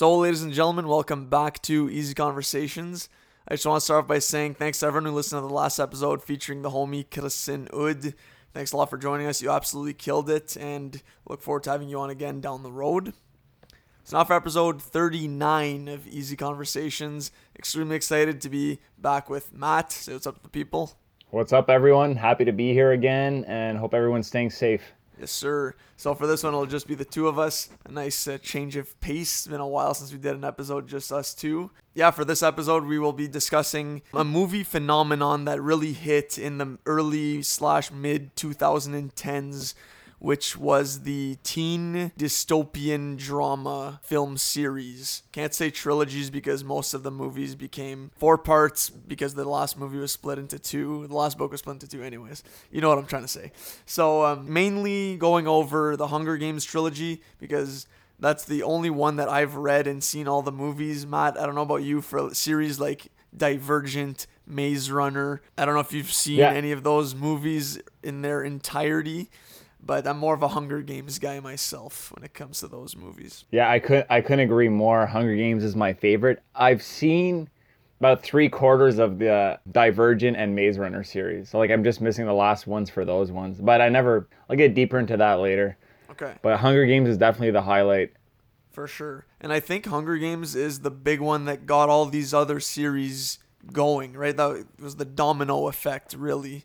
So, ladies and gentlemen, welcome back to Easy Conversations. I just want to start off by saying thanks to everyone who listened to the last episode featuring the homie Kristin Ud. Thanks a lot for joining us. You absolutely killed it, and look forward to having you on again down the road. So now for episode 39 of Easy Conversations. Extremely excited to be back with Matt. Say what's up to the people. What's up, everyone? Happy to be here again, and hope everyone's staying safe. Yes, sir. So for this one, it'll just be the two of us. A nice uh, change of pace. It's been a while since we did an episode just us two. Yeah, for this episode, we will be discussing a movie phenomenon that really hit in the early slash mid 2010s which was the teen dystopian drama film series. Can't say trilogies because most of the movies became four parts because the last movie was split into two. The last book was split into two, anyways. You know what I'm trying to say. So, um, mainly going over the Hunger Games trilogy because that's the only one that I've read and seen all the movies. Matt, I don't know about you for series like Divergent, Maze Runner. I don't know if you've seen yeah. any of those movies in their entirety but I'm more of a Hunger Games guy myself when it comes to those movies. Yeah, I could I couldn't agree more. Hunger Games is my favorite. I've seen about three quarters of the Divergent and Maze Runner series. So like I'm just missing the last ones for those ones. But I never I'll get deeper into that later. Okay. But Hunger Games is definitely the highlight. For sure. And I think Hunger Games is the big one that got all these other series going, right? That was the domino effect really.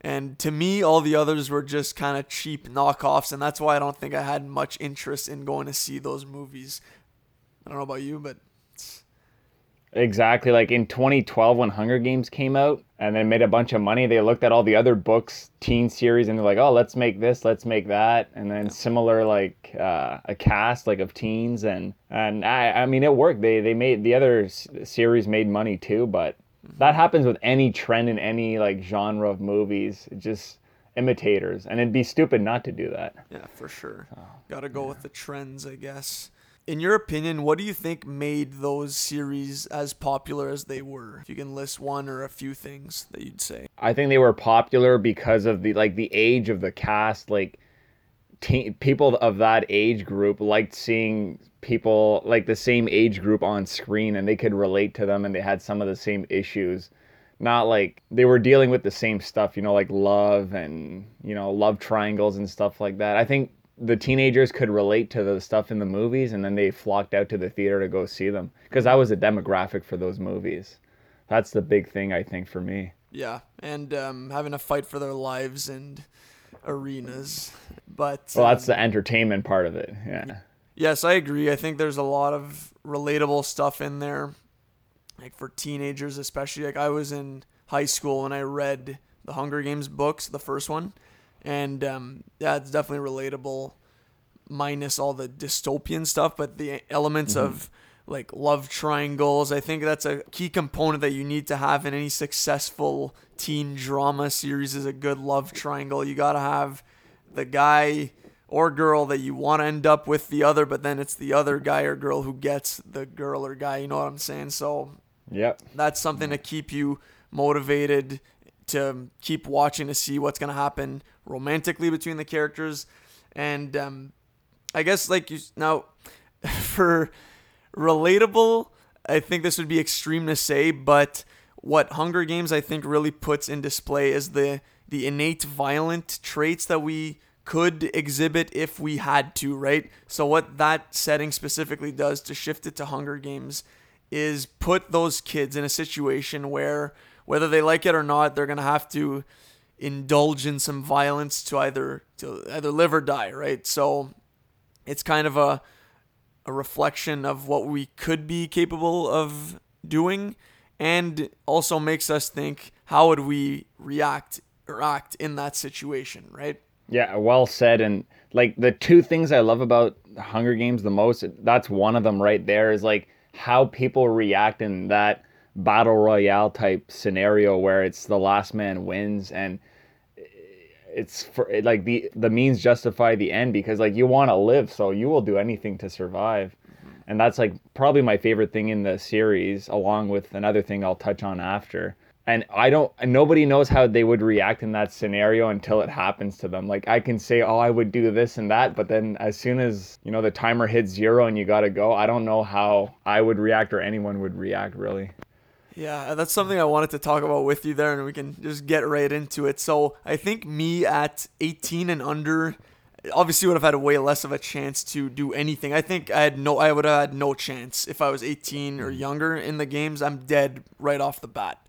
And to me, all the others were just kind of cheap knockoffs, and that's why I don't think I had much interest in going to see those movies. I don't know about you, but Exactly. Like in 2012, when Hunger Games came out and then made a bunch of money, they looked at all the other books, teen series, and they're like, oh, let's make this, let's make that. And then similar, like uh, a cast like of teens. And, and I, I mean, it worked. They, they made the other series made money too, but that happens with any trend in any like genre of movies. just imitators, and it'd be stupid not to do that. Yeah, for sure. Oh, Got to go yeah. with the trends, I guess. In your opinion, what do you think made those series as popular as they were? If you can list one or a few things that you'd say. I think they were popular because of the like the age of the cast. Like, te- people of that age group liked seeing people like the same age group on screen and they could relate to them and they had some of the same issues. Not like they were dealing with the same stuff you know like love and you know love triangles and stuff like that. I think the teenagers could relate to the stuff in the movies and then they flocked out to the theater to go see them. Because that was a demographic for those movies. That's the big thing i think for me. Yeah and um, having to fight for their lives and arenas but well that's um, the entertainment part of it yeah Yes, I agree. I think there's a lot of relatable stuff in there, like for teenagers, especially. Like I was in high school and I read the Hunger Games books, the first one, and um, yeah, it's definitely relatable, minus all the dystopian stuff, but the elements mm-hmm. of like love triangles. I think that's a key component that you need to have in any successful teen drama series is a good love triangle. You got to have the guy or girl that you want to end up with the other, but then it's the other guy or girl who gets the girl or guy. You know what I'm saying? So, yep, that's something to keep you motivated to keep watching to see what's gonna happen romantically between the characters, and um, I guess like you now for relatable, I think this would be extreme to say, but what Hunger Games I think really puts in display is the the innate violent traits that we could exhibit if we had to, right? So, what that setting specifically does to shift it to Hunger Games is put those kids in a situation where, whether they like it or not, they're going to have to indulge in some violence to either to either live or die, right? So, it's kind of a a reflection of what we could be capable of doing and also makes us think how would we react or act in that situation, right? Yeah, well said. And like the two things I love about Hunger Games the most, that's one of them right there is like how people react in that battle royale type scenario where it's the last man wins and it's for like the the means justify the end because like you want to live so you will do anything to survive and that's like probably my favorite thing in the series along with another thing I'll touch on after and I don't nobody knows how they would react in that scenario until it happens to them. Like I can say, "Oh, I would do this and that," but then as soon as, you know, the timer hits 0 and you got to go, I don't know how I would react or anyone would react really. Yeah, that's something I wanted to talk about with you there and we can just get right into it. So, I think me at 18 and under obviously would have had way less of a chance to do anything. I think I had no I would have had no chance if I was 18 or mm-hmm. younger in the games. I'm dead right off the bat.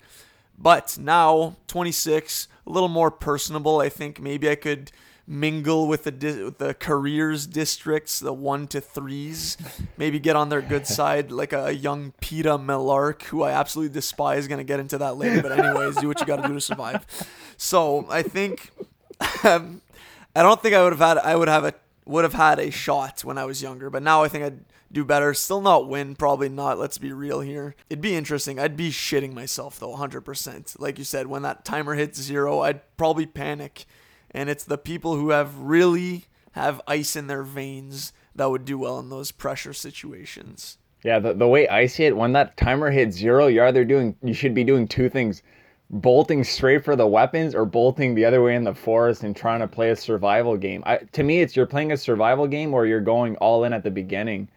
But now, 26, a little more personable. I think maybe I could mingle with the di- with the careers districts, the one to threes. Maybe get on their good side, like a young Peeta Mellark, who I absolutely despise. Gonna get into that later, but anyways, do what you got to do to survive. So I think, um, I don't think I would have had I would have a would have had a shot when I was younger, but now I think I'd do better. Still not win, probably not. Let's be real here. It'd be interesting. I'd be shitting myself though, 100%. Like you said, when that timer hits zero, I'd probably panic. And it's the people who have really have ice in their veins that would do well in those pressure situations. Yeah, the, the way I see it, when that timer hits zero, you're either doing you should be doing two things bolting straight for the weapons or bolting the other way in the forest and trying to play a survival game. I, to me, it's you're playing a survival game or you're going all in at the beginning.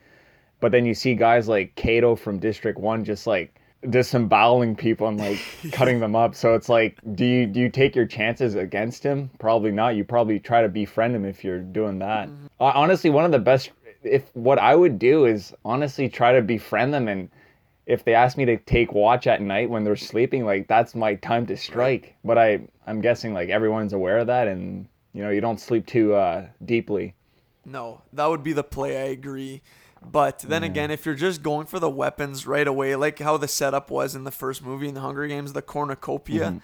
But then you see guys like Cato from District One just like disemboweling people and like cutting them up. So it's like, do you do you take your chances against him? Probably not. You probably try to befriend him if you're doing that. Mm-hmm. Honestly, one of the best. If what I would do is honestly try to befriend them and if they ask me to take watch at night when they're sleeping, like that's my time to strike. But I I'm guessing like everyone's aware of that and you know, you don't sleep too uh, deeply. No, that would be the play. I agree. But then mm. again, if you're just going for the weapons right away, like how the setup was in the first movie in the Hunger Games, the cornucopia. Mm-hmm.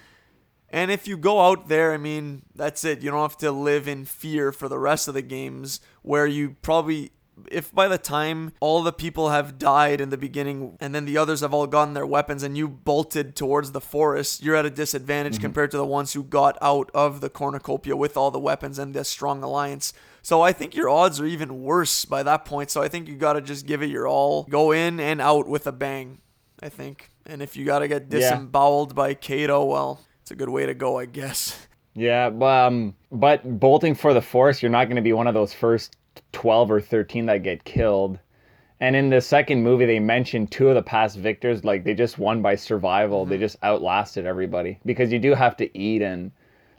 And if you go out there, I mean, that's it. You don't have to live in fear for the rest of the games where you probably if by the time all the people have died in the beginning and then the others have all gotten their weapons and you bolted towards the forest, you're at a disadvantage mm-hmm. compared to the ones who got out of the cornucopia with all the weapons and the strong alliance. So I think your odds are even worse by that point. So I think you got to just give it your all. Go in and out with a bang, I think. And if you got to get disemboweled yeah. by Cato, well, it's a good way to go, I guess. Yeah, um, but bolting for the forest, you're not going to be one of those first 12 or 13 that get killed. And in the second movie, they mentioned two of the past victors, like they just won by survival. Mm-hmm. They just outlasted everybody because you do have to eat and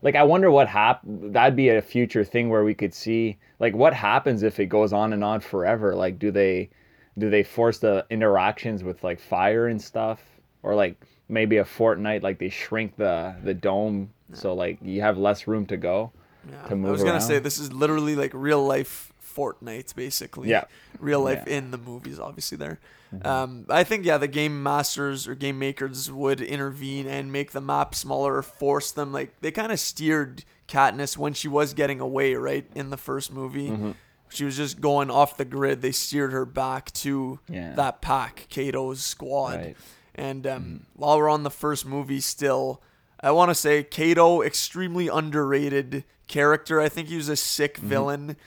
like I wonder what hap that'd be a future thing where we could see like what happens if it goes on and on forever. Like do they do they force the interactions with like fire and stuff or like maybe a Fortnite like they shrink the the dome so like you have less room to go yeah. to move I was gonna say this is literally like real life Fortnite, basically. Yeah. Real life yeah. in the movies, obviously there. Mm-hmm. Um, I think yeah, the game masters or game makers would intervene and make the map smaller or force them. Like they kind of steered Katniss when she was getting away, right in the first movie. Mm-hmm. She was just going off the grid. They steered her back to yeah. that pack, Cato's squad. Right. And um, mm-hmm. while we're on the first movie, still, I want to say Cato, extremely underrated character. I think he was a sick mm-hmm. villain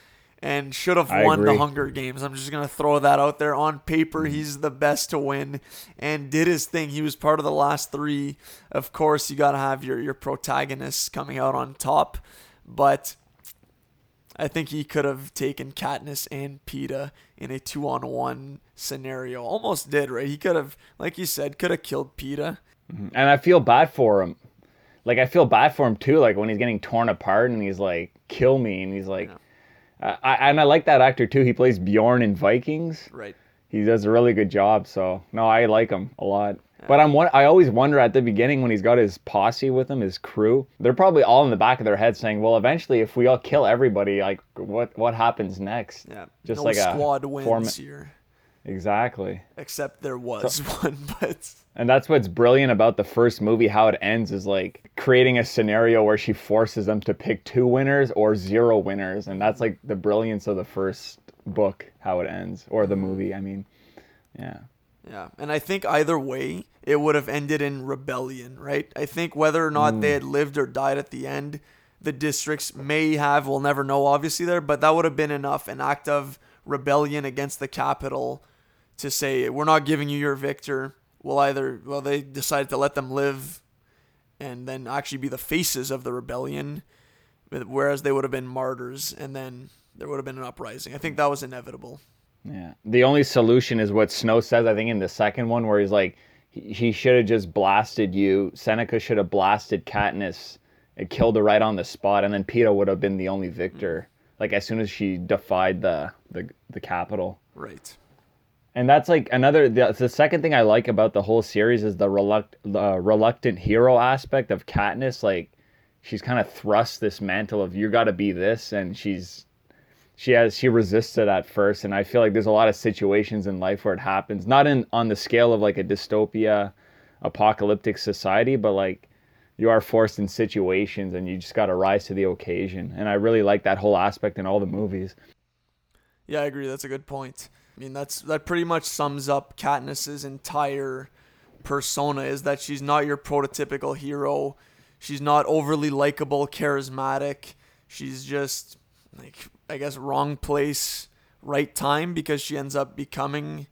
and should have won the Hunger Games. I'm just going to throw that out there. On paper, mm-hmm. he's the best to win and did his thing. He was part of the last three. Of course, you got to have your, your protagonists coming out on top, but I think he could have taken Katniss and Peeta in a two on one scenario. Almost did, right? He could have, like you said, could have killed Peeta. Mm-hmm. And I feel bad for him. Like, I feel bad for him too. Like, when he's getting torn apart and he's like, kill me. And he's like, yeah uh, I, and I like that actor too. He plays Bjorn in Vikings. Right. He does a really good job. So no, I like him a lot. Yeah. But I'm. I always wonder at the beginning when he's got his posse with him, his crew. They're probably all in the back of their head saying, "Well, eventually, if we all kill everybody, like what what happens next?" Yeah. Just no like squad a wins form- here. Exactly. Except there was so, one, but and that's what's brilliant about the first movie. How it ends is like creating a scenario where she forces them to pick two winners or zero winners, and that's like the brilliance of the first book. How it ends, or the movie. I mean, yeah. Yeah, and I think either way, it would have ended in rebellion, right? I think whether or not mm. they had lived or died at the end, the districts may have, we'll never know, obviously, there, but that would have been enough an act of rebellion against the Capitol to say we're not giving you your victor. We'll either well they decided to let them live and then actually be the faces of the rebellion, whereas they would have been martyrs, and then there would have been an uprising. I think that was inevitable. Yeah. The only solution is what Snow says, I think, in the second one, where he's like, he, should have just blasted you. Seneca should have blasted Katniss and killed her right on the spot, and then Peeta would have been the only victor. Mm-hmm. Like as soon as she defied the the, the Capitol. Right. And that's like another. The, the second thing I like about the whole series is the reluct, the reluctant hero aspect of Katniss. Like, she's kind of thrust this mantle of you got to be this, and she's she has she resisted at first and i feel like there's a lot of situations in life where it happens not in on the scale of like a dystopia apocalyptic society but like you are forced in situations and you just got to rise to the occasion and i really like that whole aspect in all the movies yeah i agree that's a good point i mean that's that pretty much sums up katniss's entire persona is that she's not your prototypical hero she's not overly likable charismatic she's just like I guess wrong place, right time because she ends up becoming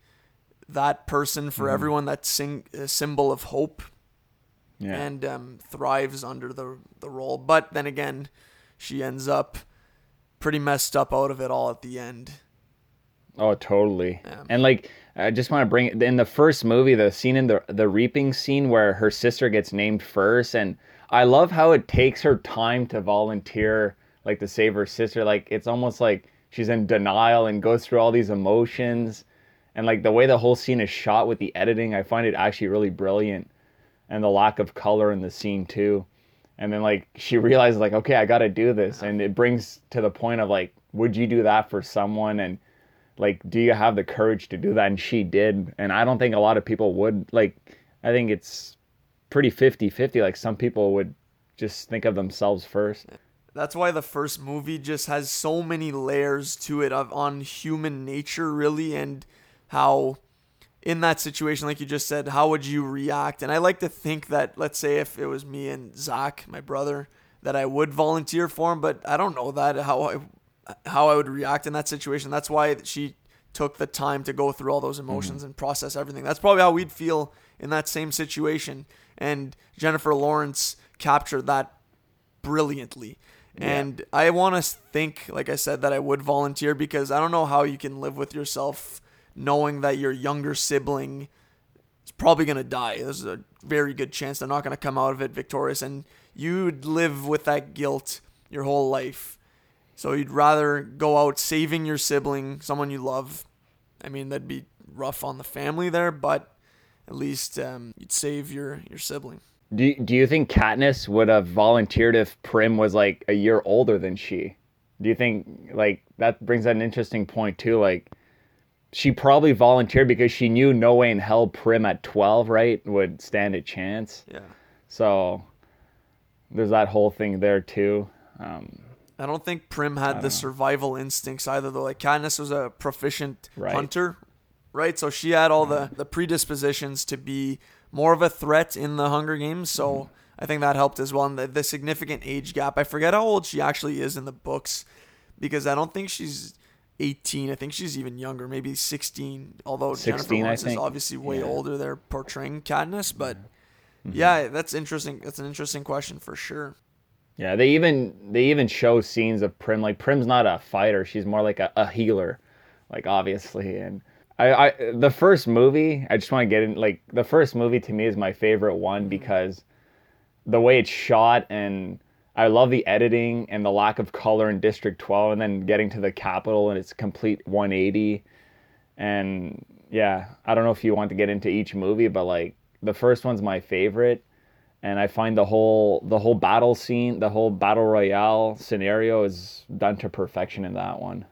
that person for mm everyone that sing a symbol of hope yeah. and um, thrives under the the role. But then again, she ends up pretty messed up out of it all at the end. Oh, totally. Yeah. And like, I just want to bring in the first movie, the scene in the the reaping scene where her sister gets named first, and I love how it takes her time to volunteer like to save her sister. Like it's almost like she's in denial and goes through all these emotions. And like the way the whole scene is shot with the editing, I find it actually really brilliant. And the lack of color in the scene too. And then like she realizes like, okay, I gotta do this. And it brings to the point of like, would you do that for someone? And like, do you have the courage to do that? And she did. And I don't think a lot of people would like I think it's pretty 50 50. Like some people would just think of themselves first. That's why the first movie just has so many layers to it of on human nature really and how in that situation like you just said how would you react and I like to think that let's say if it was me and Zach my brother that I would volunteer for him but I don't know that how I how I would react in that situation that's why she took the time to go through all those emotions mm-hmm. and process everything that's probably how we'd feel in that same situation and Jennifer Lawrence captured that brilliantly and I want to think, like I said, that I would volunteer because I don't know how you can live with yourself knowing that your younger sibling is probably going to die. There's a very good chance they're not going to come out of it victorious. And you'd live with that guilt your whole life. So you'd rather go out saving your sibling, someone you love. I mean, that'd be rough on the family there, but at least um, you'd save your, your sibling. Do Do you think Katniss would have volunteered if Prim was like a year older than she? Do you think like that brings an interesting point too? Like she probably volunteered because she knew no way in hell Prim at twelve, right, would stand a chance. Yeah. So there's that whole thing there too. Um, I don't think Prim had the know. survival instincts either, though. Like Katniss was a proficient right. hunter, right? So she had all the the predispositions to be more of a threat in the Hunger Games. So mm-hmm. I think that helped as well. And the, the significant age gap. I forget how old she actually is in the books because I don't think she's 18. I think she's even younger, maybe 16. Although 16, Jennifer Lawrence is obviously way yeah. older. They're portraying Katniss, but mm-hmm. yeah, that's interesting. That's an interesting question for sure. Yeah, they even they even show scenes of Prim. Like Prim's not a fighter; she's more like a, a healer, like obviously. And I, I the first movie, I just want to get in like the first movie to me is my favorite one mm-hmm. because the way it's shot and I love the editing and the lack of color in District 12 and then getting to the Capitol and it's complete 180 and yeah, I don't know if you want to get into each movie but like the first one's my favorite and I find the whole the whole battle scene, the whole battle royale scenario is done to perfection in that one.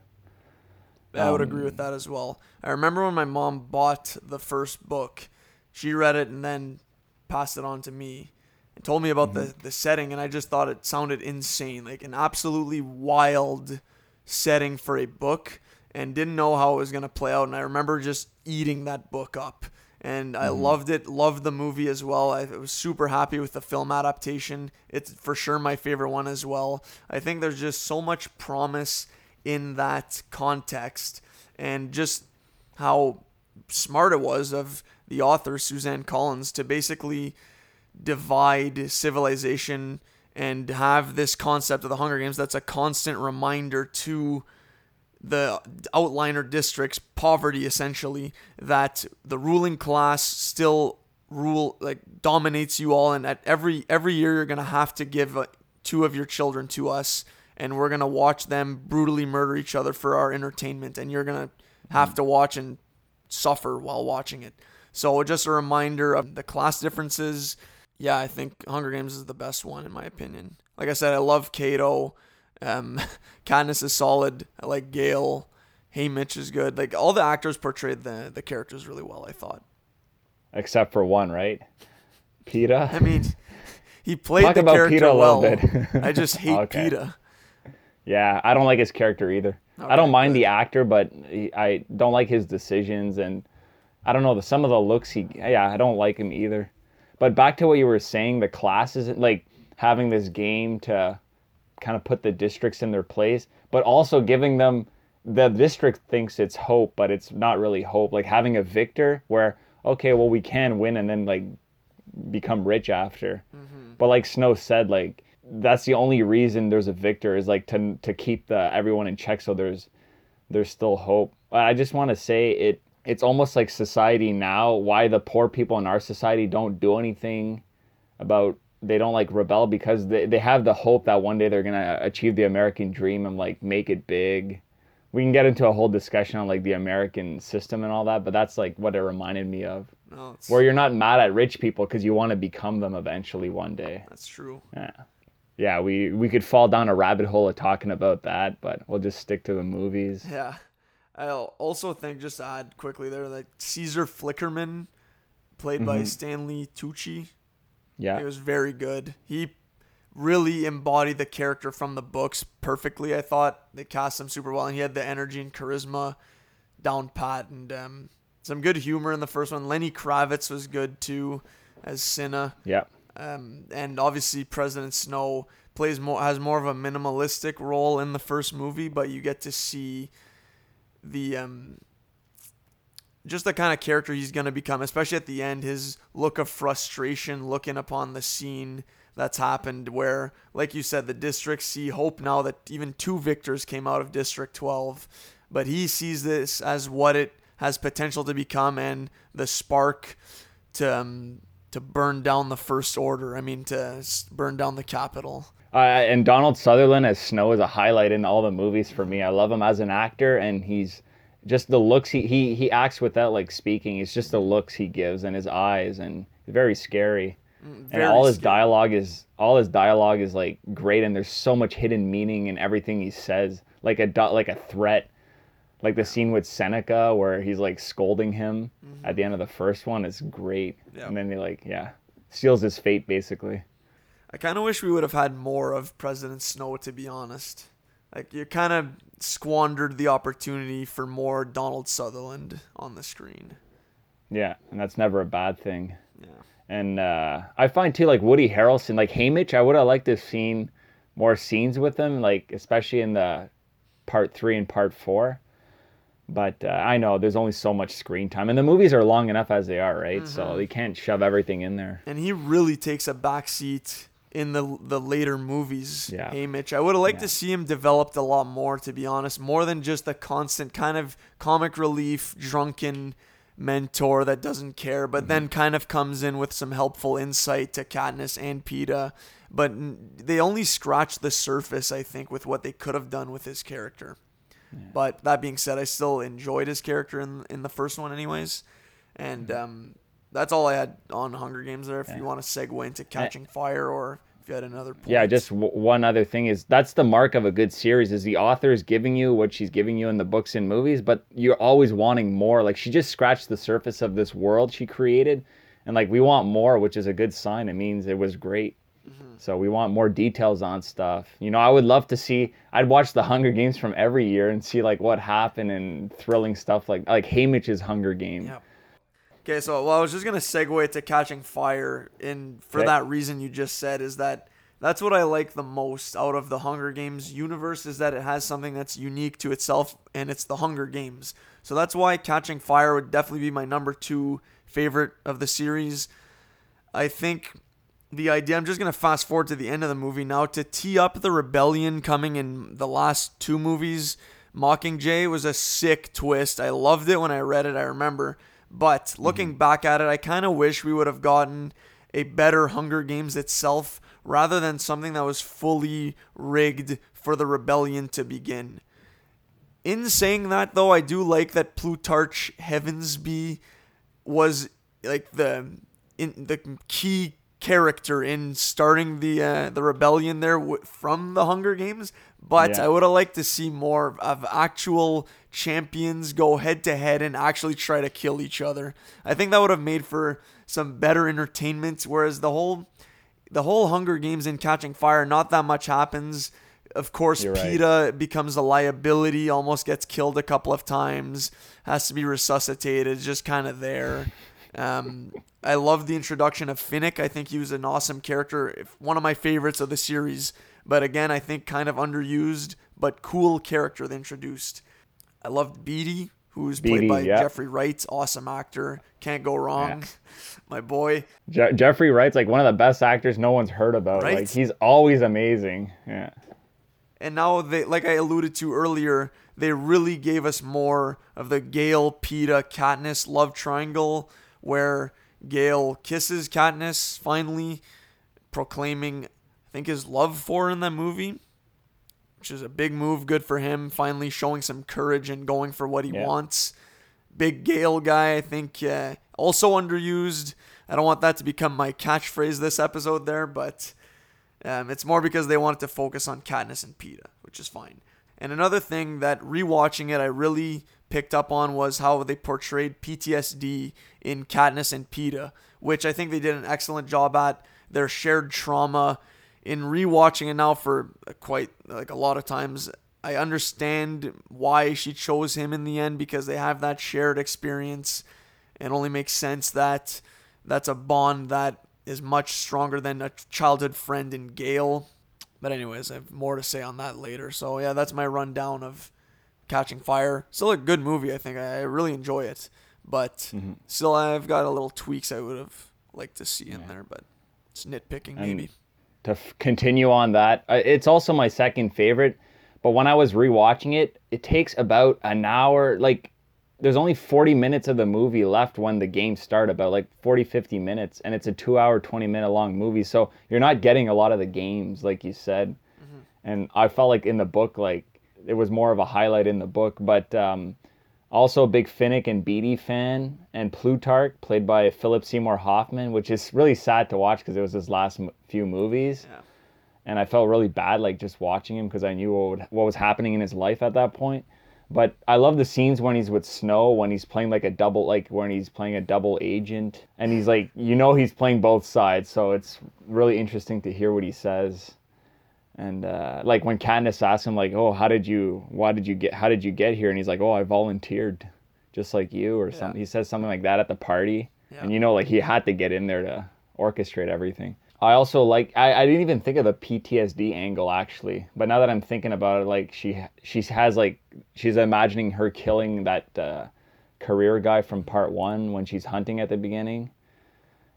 I would agree with that as well. I remember when my mom bought the first book, she read it and then passed it on to me and told me about mm-hmm. the, the setting, and I just thought it sounded insane like an absolutely wild setting for a book and didn't know how it was going to play out. And I remember just eating that book up. And I mm. loved it, loved the movie as well. I was super happy with the film adaptation. It's for sure my favorite one as well. I think there's just so much promise in that context and just how smart it was of the author Suzanne Collins to basically divide civilization and have this concept of the Hunger Games that's a constant reminder to the outliner districts poverty essentially that the ruling class still rule like dominates you all and at every every year you're going to have to give uh, two of your children to us and we're going to watch them brutally murder each other for our entertainment and you're going to have to watch and suffer while watching it. So just a reminder of the class differences. Yeah i think hunger games is the best one in my opinion. Like i said i love Cato um, Katniss is solid. I like Gale. Haymitch is good. Like all the actors portrayed the the characters really well. I thought, except for one, right? Peeta. I mean, he played Talk the about character Peeta a well. bit. I just hate Okay. Peeta. Yeah, I don't like his character either. I don't mind good. the actor, but he, I don't like his decisions, and I don't know the some of the looks he. Yeah, I don't like him either. But back to what you were saying, the classes like having this game to kind of put the districts in their place, but also giving them the district thinks it's hope, but it's not really hope. Like having a victor where okay, well we can win and then like become rich after. Mm-hmm. But like Snow said, like that's the only reason there's a victor is like to to keep the everyone in check so there's there's still hope. But I just want to say it it's almost like society now why the poor people in our society don't do anything about they don't like rebel because they, they have the hope that one day they're gonna achieve the American dream and like make it big. We can get into a whole discussion on like the American system and all that, but that's like what it reminded me of. No, it's, Where you're not mad at rich people because you want to become them eventually one day. that's true. Yeah. Yeah, we we could fall down a rabbit hole of talking about that, but we'll just stick to the movies. Yeah. I also think just to add quickly there that Caesar Flickerman, played by mm-hmm. Stanley Tucci, He Yeah. was very good. He really embodied the character from the books perfectly. I thought they cast him super well, and he had the energy and charisma down pat, and um, some good humor in the first one. Lenny Kravitz was good too as Cinna, Yeah. um, and obviously President Snow plays more has more of a minimalistic role in the first movie, but you get to see the um, just the kind of character he's going to become, especially at the end, his look of frustration looking upon the scene that's happened where, like you said, the districts see hope now that even two victors came out of District 12. But he sees this as what it has potential to become and the spark to, um, to burn down the First Order. I mean, to burn down the Capitol. Uh, and Donald Sutherland as Snow is a highlight in all the movies for me. I love him as an actor, and he's just the looks he he he acts without like speaking. It's just the looks he gives and his eyes, and very scary. Mm, and very all his dialogue is all his dialogue is like great, and there's so much hidden meaning in everything he says, like a like a threat. Like the scene with Seneca where he's like scolding him mm-hmm. at the end of the first one is great, Yeah. and then he like yeah seals his fate basically. I kind of wish we would have had more of President Snow, to be honest. Like, you kind of squandered the opportunity for more Donald Sutherland on the screen. Yeah, and that's never a bad thing. Yeah. And uh, I find too, like Woody Harrelson, like Haymitch, I would have liked to have seen more scenes with him, like especially in the part three and part four. But uh, I know there's only so much screen time, and the movies are long enough as they are, right? So you can't shove everything in there. And he really takes a backseat in the the later movies. Yeah. Haymitch, I would have liked Yeah. to see him developed a lot more, to be honest. More than just the constant kind of comic relief, drunken mentor that doesn't care, but then kind of comes in with some helpful insight to Katniss and Peeta. But they only scratched the surface, I think, with what they could have done with his character. But that being said, I still enjoyed his character in in the first one, anyways. And um, that's all I had on Hunger Games there. If you want to segue into Catching Fire, or if you had another point. Yeah, just w- one other thing is that's the mark of a good series is the author is giving you what she's giving you in the books and movies, but you're always wanting more. Like she just scratched the surface of this world she created, and like we want more, which is a good sign. It means it was great. Mm-hmm. So we want more details on stuff. You know, I would love to see. I'd watch the Hunger Games from every year and see like what happened and thrilling stuff like like Haymitch's Hunger Game. Yeah. Okay, so well, I was just gonna segue to Catching Fire, and for Okay. that reason you just said is that that's what I like the most out of the Hunger Games universe is that it has something that's unique to itself, and it's the Hunger Games. So that's why Catching Fire would definitely be my number two favorite of the series. I think the idea. I'm just gonna fast forward to the end of the movie now to tee up the rebellion coming in the last two movies. Mockingjay was a sick twist. I loved it when I read it. I remember, but looking mm-hmm. back at it, I kind of wish we would have gotten a better Hunger Games itself rather than something that was fully rigged for the rebellion to begin. In saying that, though, I do like that Plutarch Heavensbee was like the in the key character in starting the uh, the rebellion there w- from the Hunger Games. But yeah. I would have liked to see more of actual champions go head to head and actually try to kill each other. I think that would have made for some better entertainment. Whereas the whole the whole Hunger Games and Catching Fire, not that much happens. Of course, You're Peeta right. becomes a liability, almost gets killed a couple of times, has to be resuscitated, just kind of there. Um, I love the introduction of Finnick. I think he was an awesome character, one of my favorites of the series. But again, I think kind of underused, but cool character they introduced. I loved Beetee, who's played by yep. Jeffrey Wright, awesome actor. Can't go wrong. Yeah. My boy. Je- Jeffrey Wright's like one of the best actors no one's heard about. Right? Like he's always amazing. Yeah. And now they like I alluded to earlier, they really gave us more of the Gale, Peeta, Katniss love triangle where Gale kisses Katniss finally, proclaiming, think, his love for in that movie, which is a big move. Good for him. Finally showing some courage and going for what he yeah. wants. Big Gale guy, I think, uh, also underused. I don't want that to become my catchphrase this episode there, but um, it's more because they wanted to focus on Katniss and Peeta, which is fine. And another thing that rewatching it, I really picked up on was how they portrayed PTSD in Katniss and Peeta, which I think they did an excellent job at. Their shared trauma. In rewatching it now for quite like a lot of times, I understand why she chose him in the end because they have that shared experience. It only makes sense that that's a bond that is much stronger than a childhood friend in Gale. But anyways, I have more to say on that later. So yeah, that's my rundown of Catching Fire. Still a good movie, I think. I really enjoy it, but mm-hmm. still I've got a little tweaks I would have liked to see in yeah. there, but it's nitpicking maybe. And to f- continue on that, it's also my second favorite. But when I was rewatching it, it takes about an hour. Like, there's only 40 minutes of the movie left when the games start, about like 40, 50 minutes. And it's a two hour, 20 minute long movie. So you're not getting a lot of the games, like you said. Mm-hmm. And I felt like in the book, like, it was more of a highlight in the book. But um, also a big Finnick and Beetee fan, and Plutarch, played by Philip Seymour Hoffman, which is really sad to watch because it was his last m- few movies. Yeah. And I felt really bad, like just watching him because I knew what, would, what was happening in his life at that point. But I love the scenes when he's with Snow, when he's playing like a double, like when he's playing a double agent, and he's like, you know, he's playing both sides. So it's really interesting to hear what he says. And uh, like when Katniss asks him, like, "Oh, how did you? Why did you get? How did you get here?" And he's like, "Oh, I volunteered, just like you," or yeah. something. He says something like that at the party, yeah. and you know, like he had to get in there to orchestrate everything. I also like I, I didn't even think of the PTSD angle actually, but now that I'm thinking about it, like she she has like she's imagining her killing that uh, career guy from part one when she's hunting at the beginning,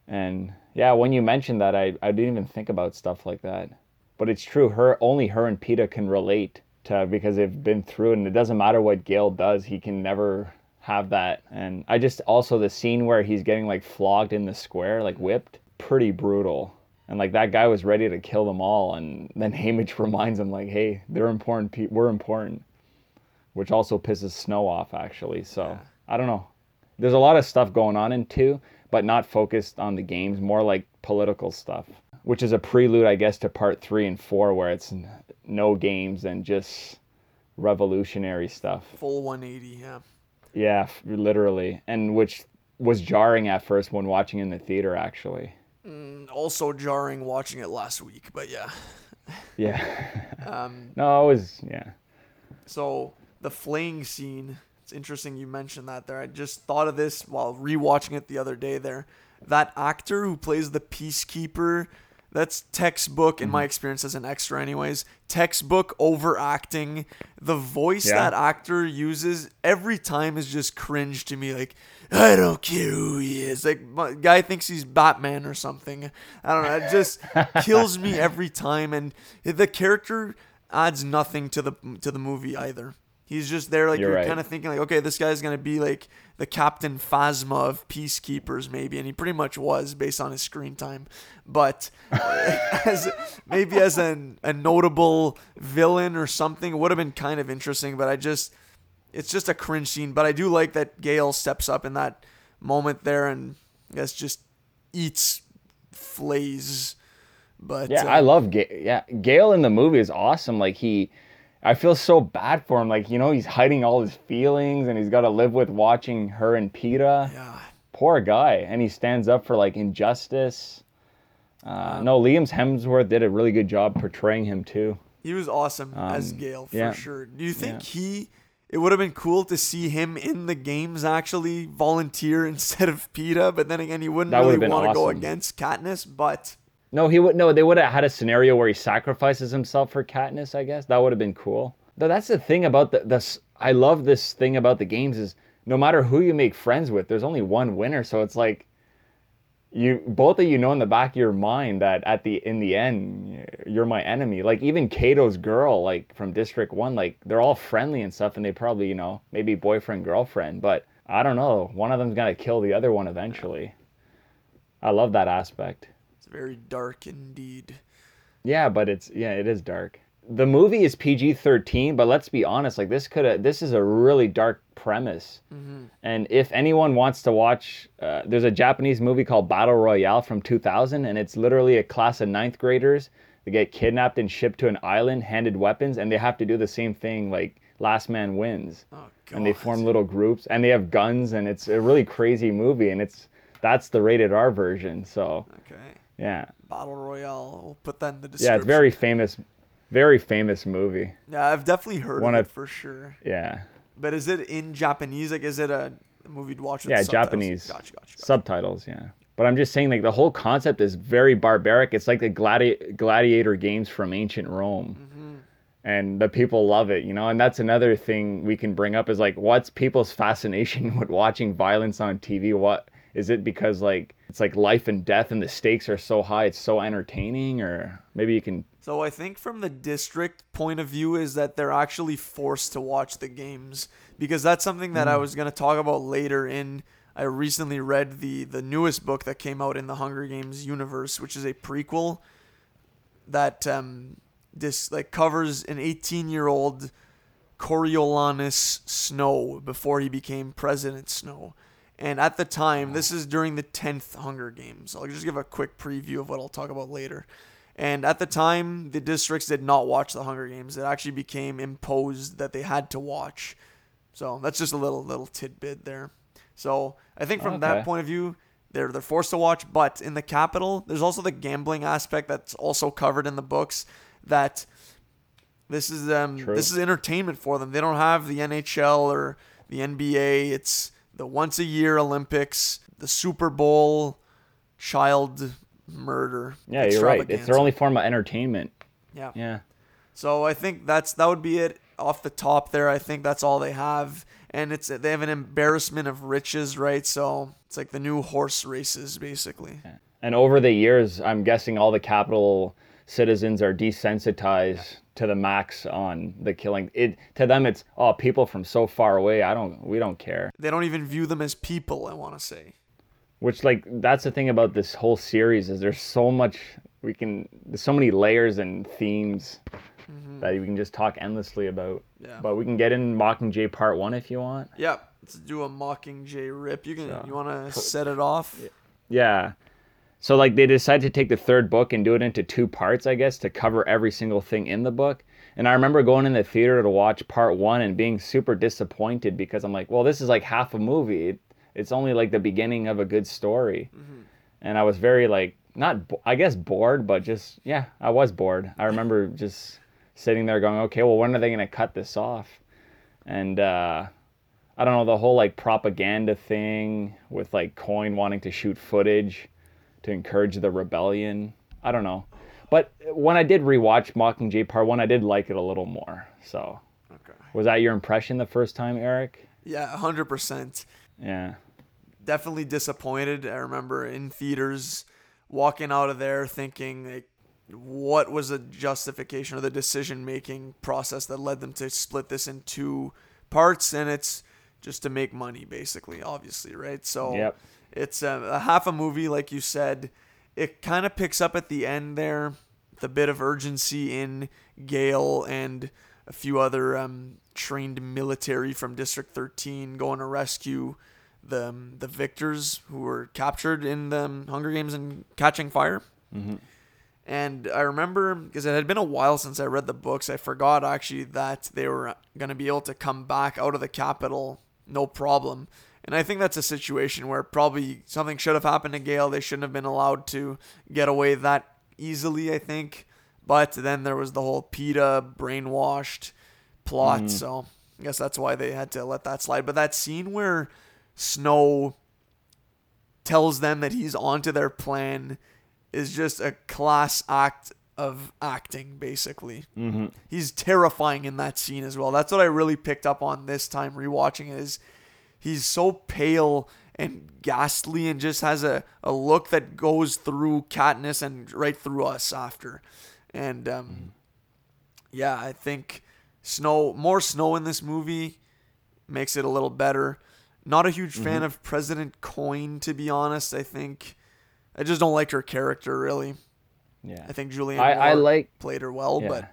and yeah, when you mentioned that, I I didn't even think about stuff like that but it's true. Her only her and Peeta can relate to because they've been through, it, and it doesn't matter what Gale does, he can never have that. And I just also the scene where he's getting like flogged in the square, like whipped, pretty brutal. And like that guy was ready to kill them all, and then Haymitch reminds him like, "Hey, they're important. Pe- we're important," which also pisses Snow off actually. So yeah. I don't know. There's a lot of stuff going on in two, but not focused on the games, more like political stuff which is a prelude, I guess, to part three and four, where it's no games and just revolutionary stuff. Full 180, yeah. Yeah, literally, and which was jarring at first when watching in the theater, actually. Mm, also jarring watching it last week, but yeah. yeah. um, no, it was yeah. So the flaying scene. It's interesting you mentioned that there. I just thought of this while rewatching it the other day. There, that actor who plays the peacekeeper That's textbook in my mm-hmm. experience as an extra, anyways. Textbook overacting. The voice Yeah. that actor uses every time is just cringe to me. Like, I don't care who he is. Like, my guy thinks he's Batman or something. I don't know. It just kills me every time. And the character adds nothing to the to the movie either. He's just there, like You're you're, right. kind of thinking, like, okay, this guy's gonna be like the Captain Phasma of Peacekeepers, maybe, and he pretty much was based on his screen time. But as maybe as an, a notable villain or something, it would have been kind of interesting. But I just, it's just a cringe scene. But I do like that Gale steps up in that moment there and I guess just eats flays. But Yeah, uh, I love Ga- yeah Gale in the movie is awesome. Like he, I feel so bad for him. Like you know he's hiding all his feelings and he's got to live with watching her and Peeta. yeah. Poor guy, and he stands up for like injustice. Uh, no, Liam Hemsworth did a really good job portraying him too. He was awesome as Um, Gale for yeah. sure. Do you think Yeah. he? It would have been cool to see him in the games actually volunteer instead of Peeta, but then again, he wouldn't That really want to go against Katniss. But No, he would no. They would have had a scenario where he sacrifices himself for Katniss. I guess that would have been cool. Though that's the thing about the this. I love this thing about the games is no matter who you make friends with, there's only one winner. So it's like you both of you know in the back of your mind that at the in the end you're my enemy. Like even Cato's girl, like from District One, like they're all friendly and stuff, and they probably you know maybe boyfriend girlfriend, but I don't know. One of them's gonna kill the other one eventually. I love that aspect. Very dark indeed. Yeah, but it's yeah, it is dark. The movie is PG thirteen, but let's be honest, like this could have this is a really dark premise. And if anyone wants to watch, uh, there's a Japanese movie called Battle Royale from 2000, and it's literally a class of ninth graders. They get kidnapped and shipped to an island, handed weapons, and they have to do the same thing like Last Man Wins. Oh god. And they form little groups, and they have guns, and it's a really crazy movie, and it's that's the rated R version. So Okay. Yeah, Battle Royale. We'll put that in the description. yeah, it's very famous, very famous movie. Yeah, I've definitely heard One of of- it for sure. Yeah. But is it in Japanese? Like, is it a movie to watch with Yeah, subtitles? Japanese. Gotcha, gotcha, gotcha. Subtitles, yeah. But I'm just saying, like, the whole concept is very barbaric. It's like the gladi- gladiator games from ancient Rome. Mm-hmm. And the people love it, you know? And that's another thing we can bring up is like, what's people's fascination with watching violence on TV? What is it because, like, it's like life and death and the stakes are so high, it's so entertaining? Or maybe you can. So I think from the district point of view is that they're actually forced to watch the games because that's something that I Mm. was going to talk about later in I recently read the the newest book that came out in the Hunger Games universe, which is a prequel that um this like covers an 18-year-old Coriolanus Snow before he became President Snow. And at the time, this is during the 10th Hunger Games. I'll just give a quick preview of what I'll talk about later. And at the time, the districts did not watch the Hunger Games. It actually became imposed that they had to watch. So that's just a little little tidbit there. So I think from Okay. that point of view, they're they're forced to watch. But in the Capitol, there's also the gambling aspect that's also covered in the books. That this is um True. this is entertainment for them. They don't have the NHL or the NBA. It's the once a year Olympics, the Super Bowl, child murder. Yeah, you're right. It's their only form of entertainment. yeah. Yeah. So I think that's that would be it off the top there. I think that's all they have, and it's they have an embarrassment of riches, right? So it's like the new horse races, basically. And over the years, I'm guessing all the Capitol citizens are desensitized to the max on the killing. It to them, it's oh, people from so far away. I don't, we don't care. They don't even view them as people. I want to say. Which like that's the thing about this whole series is there's so much we can, there's so many layers and themes mm-hmm. that we can just talk endlessly about. Yeah. But we can get in Mockingjay Part One if you want. Yeah. Let's do a Mockingjay rip. You can So, you want to set it off? Yeah. So like they decided to take the third book and do it into two parts, I guess, to cover every single thing in the book. And I remember going in the theater to watch part one and being super disappointed because I'm like, well, this is like half a movie. It, it's only like the beginning of a good story. And I was very like, not, I guess bored, but just, yeah, I was bored. I remember just sitting there going, okay, well, when are they going to cut this off? And, uh, I don't know, the whole like propaganda thing with like Coin wanting to shoot footage to encourage the rebellion. I don't know. But when I did rewatch Mockingjay Part One, I did like it a little more. So, Okay. was that your impression the first time, Eric? Yeah, hundred percent. Yeah. Definitely disappointed. I remember in theaters walking out of there thinking like what was the justification or the decision making process that led them to split this in two parts and it's just to make money basically obviously right so Yep. It's a, a half a movie like you said. It kind of picks up at the end there the bit of urgency in gale and a few other um, trained military from district 13 going to rescue the um, the victors who were captured in the um, hunger games and catching fire. And I remember because it had been a while since I read the books, I forgot actually that they were going to be able to come back out of the Capitol no problem. And I think that's a situation where probably something should have happened to Gale. They shouldn't have been allowed to get away that easily, I think. But then there was the whole Peeta brainwashed plot. So I guess that's why they had to let that slide. But that scene where Snow tells them that he's onto their plan is just a class act of acting, basically. Mm-hmm. He's terrifying in that scene as well. That's what I really picked up on this time rewatching it is he's so pale and ghastly and just has a, a look that goes through Katniss and right through us after. And um, yeah, I think snow more snow in this movie makes it a little better. Not a huge fan of President Coin, to be honest. I think I just don't like her character really. Yeah. I think Julianne I- I like- played her well, Yeah. but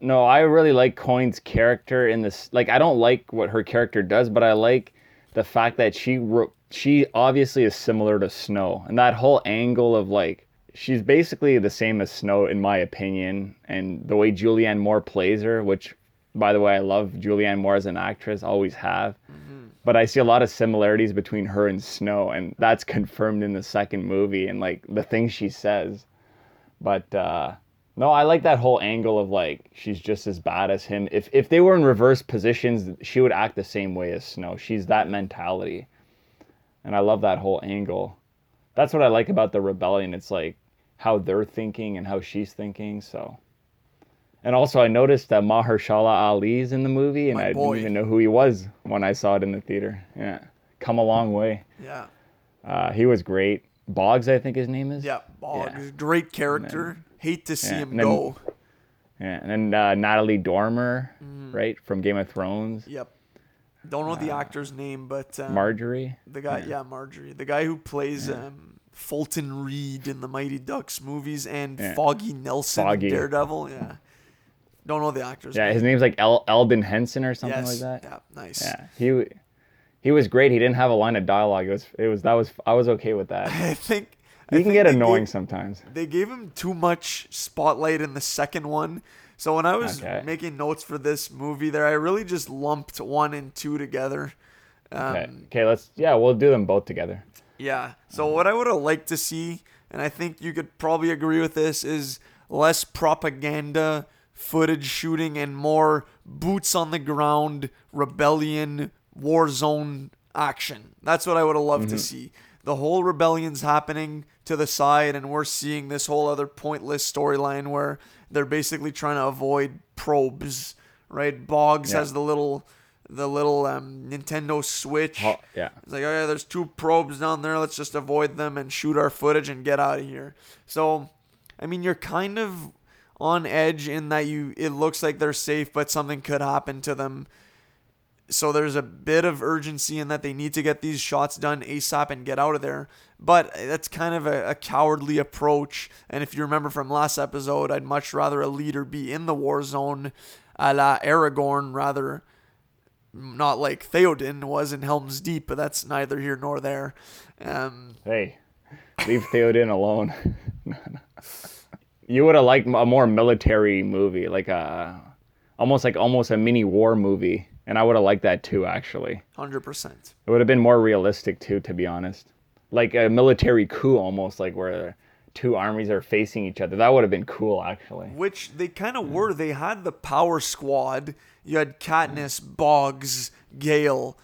No, I really like Coin's character in this. Like, I don't like what her character does, but I like the fact that she ro- she obviously is similar to Snow, and that whole angle of like she's basically the same as Snow in my opinion, and the way Julianne Moore plays her, which by the way I love Julianne Moore as an actress, always have. But I see a lot of similarities between her and Snow, and that's confirmed in the second movie and like the things she says. But uh, no, I like that whole angle of like she's just as bad as him. If if they were in reverse positions, she would act the same way as Snow. She's that mentality, and I love that whole angle. That's what I like about the rebellion. It's like how they're thinking and how she's thinking. So, and also I noticed that Mahershala Ali's in the movie, and My I boy. didn't even know who he was when I saw it in the theater. Yeah, come a long way. yeah. Uh, he was great. Boggs, I think his name is. Yeah, Boggs, great character. Hate to see yeah, him then- go. Yeah, and then uh, Natalie Dormer, Mm. right from Game of Thrones. Yep. Don't know the actor's name, but um, Marjorie. the guy, yeah. Marjorie, the guy who plays um, Fulton Reed in the Mighty Ducks movies and Yeah. Foggy Nelson Foggy. in Daredevil. Yeah. Don't know the actor's Yeah, name. his name's like El- Elden Henson or something yes. like that. Yeah, nice. Yeah, he he was great. He didn't have a line of dialogue. It was it was that was I was okay with that. I think He can get annoying gave- sometimes. they gave him too much spotlight in the second one. So when I was Okay. making notes for this movie, there I really just lumped one and two together. Um, Okay, okay, let's yeah, we'll do them both together. Yeah. So what I would have liked to see, and I think you could probably agree with this, is less propaganda footage shooting and more boots on the ground rebellion war zone action. That's what I would have loved to see. The whole rebellion's happening to the side and we're seeing this whole other pointless storyline where they're basically trying to avoid probes, right? Boggs Yeah. has the little the little um, Nintendo Switch. Oh, yeah, It's like, oh yeah, there's two probes down there. Let's just avoid them and shoot our footage and get out of here. So, I mean, you're kind of on edge in that you it looks like they're safe, but something could happen to them. So there's a bit of urgency in that they need to get these shots done ASAP and get out of there. But that's kind of a, a cowardly approach. And if you remember from last episode, I'd much rather a leader be in the war zone, a la Aragorn, rather not like Theoden was in Helm's Deep, but that's neither here nor there. Um, hey, leave Theoden alone. you would have liked a more military movie, like a almost like almost a mini war movie, and I would have liked that too. Actually, hundred percent. it would have been more realistic too, to be honest. Like a military coup, almost like where two armies are facing each other. That would have been cool, actually. Which they kind of were. They had the power squad. You had Katniss, Boggs, Gale,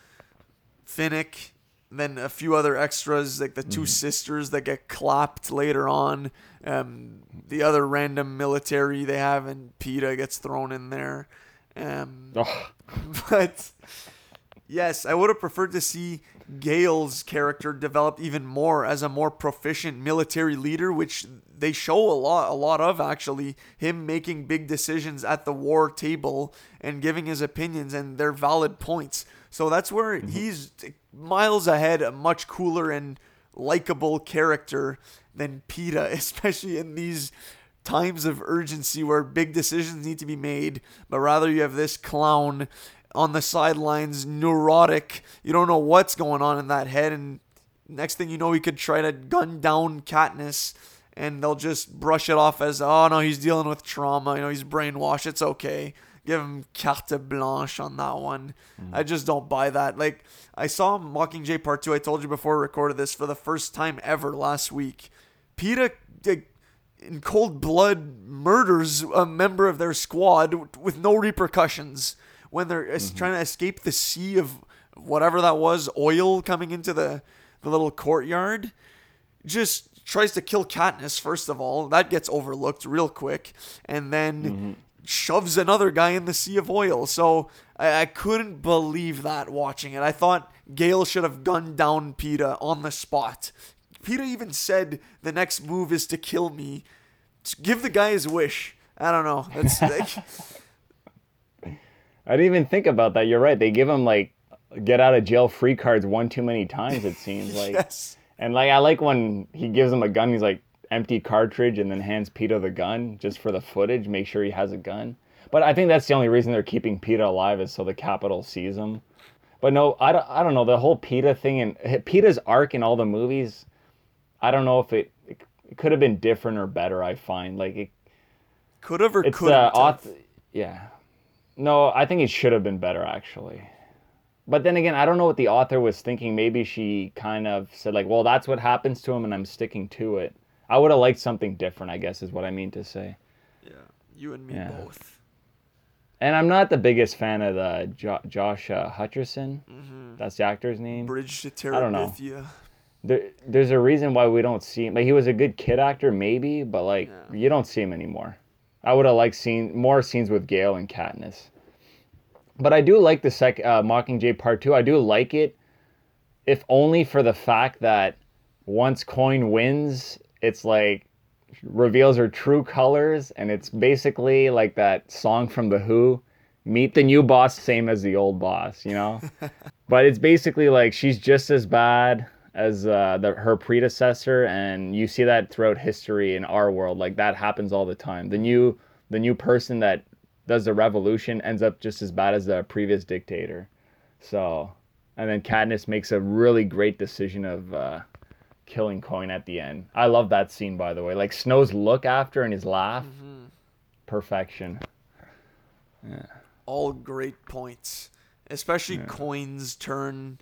Finnick, then a few other extras, like the 2 Mm-hmm. sisters that get clapped later on. Um, the other random military they have, and Peeta gets thrown in there. Um, Ugh. but yes, I would have preferred to see Gale's character develop even more as a more proficient military leader, which they show a lot, a lot of actually. Him making big decisions at the war table and giving his opinions, and they're valid points. So that's where mm-hmm. he's miles ahead, a much cooler and likable character than Peeta, especially in these times of urgency where big decisions need to be made, but rather you have this clown on the sidelines, neurotic. You don't know what's going on in that head, and next thing you know, he could try to gun down Katniss, and they'll just brush it off as, oh no, he's dealing with trauma. You know, he's brainwashed. It's okay. Give him carte blanche on that one. Hmm. I just don't buy that. Like I saw Mockingjay Part Two. I told you before we recorded this for the first time ever last week. Peeta like, in cold blood murders a member of their squad with no repercussions when they're es- mm-hmm. trying to escape the sea of whatever that was oil coming into the the little courtyard just tries to kill Katniss first of all. That gets overlooked real quick. And then mm-hmm. shoves another guy in the sea of oil. So I, I couldn't believe that watching it. I thought Gale should have gunned down Peeta on the spot. Peeta even said the next move is to kill me. Give the guy his wish. I don't know. That's like I didn't even think about that. You're right. They give him like get out of jail free cards one too many times. It seems like. yes And like I like when he gives him a gun. He's like empty cartridge, and then hands Peeta the gun just for the footage. Make sure he has a gun. But I think that's the only reason they're keeping Peeta alive is so the Capitol sees him. But no, I don't. I don't know the whole Peeta thing and Peeta's arc in all the movies. I don't know if it it, it could have been different or better. I find like it, could have or couldn't uh, auth- yeah. No, I think it should have been better actually. But then again, I don't know what the author was thinking. Maybe she kind of said like, "Well, that's what happens to him, and I'm sticking to it." I would have liked something different. I guess is what I mean to say. yeah you and me Yeah. both And I'm not the biggest fan of the jo- Josh uh, Hutcherson. Mm-hmm. That's the actor's name. bridge to don't know. Terabithia There, there's a reason why we don't see him. Like he was a good kid actor, maybe, but like Yeah. you don't see him anymore. I would have liked seeing more scenes with Gale and Katniss. But I do like the sec uh, Mockingjay Part Two. I do like it, if only for the fact that once Coin wins, it's like reveals her true colors, and it's basically like that song from the Who, "Meet the new boss, same as the old boss," you know. but it's basically like she's just as bad as uh, the, her predecessor, and you see that throughout history in our world. Like that happens all the time. The new the new person that does the revolution ends up just as bad as the previous dictator. So, and then Katniss makes a really great decision of uh, killing Coin at the end. I love that scene, by the way. Like Snow's look after and his laugh, perfection. all great points, especially Coin's turn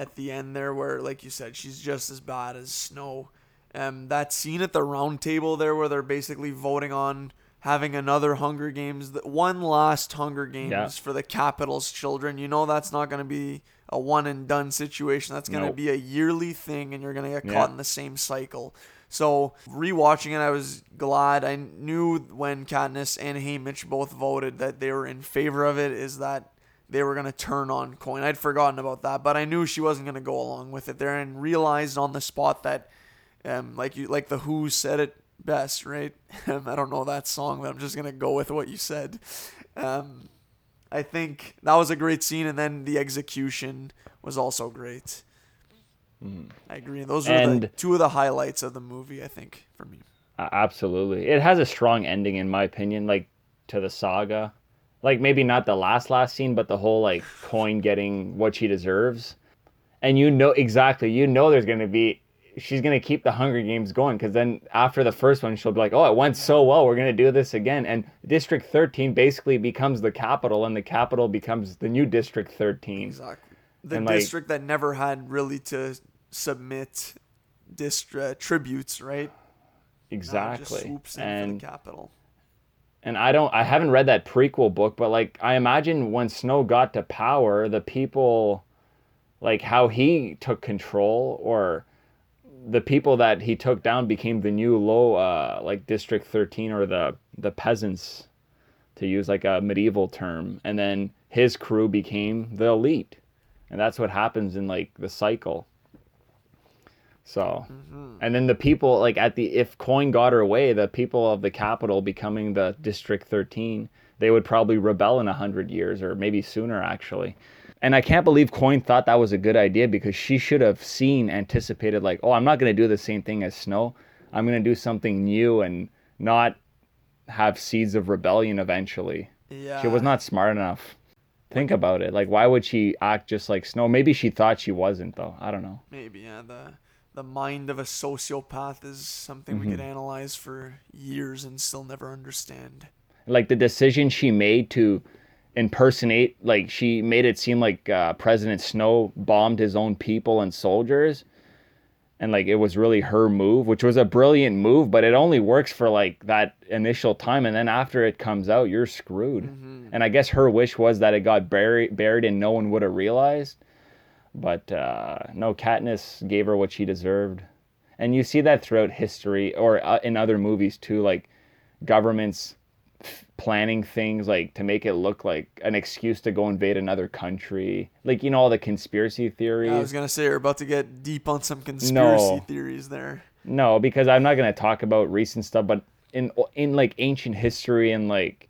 at the end there, where like you said, she's just as bad as Snow. Um, that scene at the round table there, where they're basically voting on having another Hunger Games, one last Hunger Games Yeah. for the Capitol's children. You know that's not going to be a one and done situation. That's going to Nope. be a yearly thing, and you're going to get Yeah. caught in the same cycle. So rewatching it, I was glad. I knew when Katniss and Haymitch both voted that they were in favor of it. Is that they were gonna turn on Coin? I'd forgotten about that, but I knew she wasn't gonna go along with it there, and realized on the spot that, um, like you, like the Who said it best, right? Um, I don't know that song, but I'm just gonna go with what you said. Um, I think that was a great scene, and then the execution was also great. I agree. Those are the two of the highlights of the movie. I think for me. Absolutely. It has a strong ending in my opinion like to the saga. Like maybe not the last last scene but the whole like coin getting what she deserves. And you know exactly, you know there's going to be she's going to keep the Hunger Games going cuz then after the first one she'll be like, "Oh, it went so well. We're going to do this again." And District 13 basically becomes the Capitol and the Capitol becomes the new District 13. Exactly. The And, like- district that never had really to submit dist- uh, tributes, right? Now it just Exactly. And Capitol. And I don't I haven't read that prequel book, but like I imagine when Snow got to power, the people like how he took control or the people that he took down became the new low uh like district 13 or the the peasants to use like a medieval term. And then his crew became the elite. And that's what happens in like the cycle so mm-hmm. and then the people like at the if coin got her way the people of the Capitol becoming the district 13 they would probably rebel in a hundred years or maybe sooner actually. And i can't believe coin thought that was a good idea because she should have seen anticipated like oh i'm not going to do the same thing as snow. I'm going to do something new and not have seeds of rebellion eventually. Yeah. she was not smart enough. Think about it. Like why would she act just like snow? Maybe she thought she wasn't though. I don't know. Maybe, yeah. The the mind of a sociopath is something we Mm-hmm. could analyze for years and still never understand. like the decision she made to impersonate like she made it seem like uh, president snow bombed his own people and soldiers. And like it was really her move which was a brilliant move but it only works for like that initial time. And then after it comes out you're screwed. And i guess her wish was that it got buried buried and no one would have realized but uh, no katniss gave her what she deserved and you see that throughout history or uh, in other movies too like governments planning things like to make it look like an excuse to go invade another country like you know all the conspiracy theories I was gonna say you're about to get deep on some conspiracy theories there. no because i'm not going to talk about recent stuff but in in like ancient history and like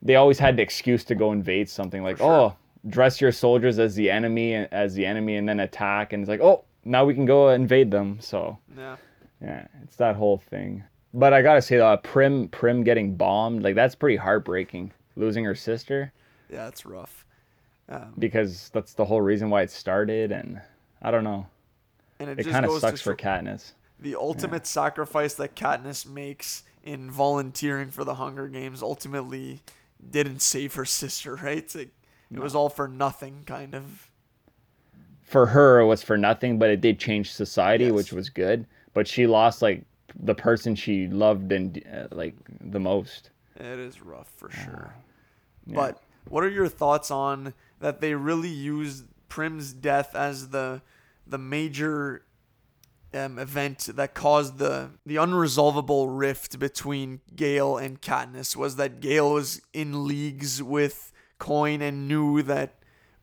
they always had the excuse to go invade something like sure. oh dress your soldiers as the enemy as the enemy and then attack and it's like oh now we can go invade them so Yeah. yeah, it's that whole thing. But I gotta say though, Prim Prim getting bombed, like that's pretty heartbreaking. Losing her sister, Yeah, it's rough. Um, because that's the whole reason why it started, and I don't know. and it, It kind of sucks for Katniss. the ultimate sacrifice that Katniss makes in volunteering for the Hunger Games ultimately didn't save her sister, right? Like, it was all for nothing, kind of. For her, it was for nothing, but it did change society, Yes. which was good. But she lost like the person she loved and uh, like the most. It is rough for sure. Yeah. But what are your thoughts on that they really used Prim's death as the the major um, event that caused the the unresolvable rift between Gale and Katniss was that Gale was in leagues with Coin and knew that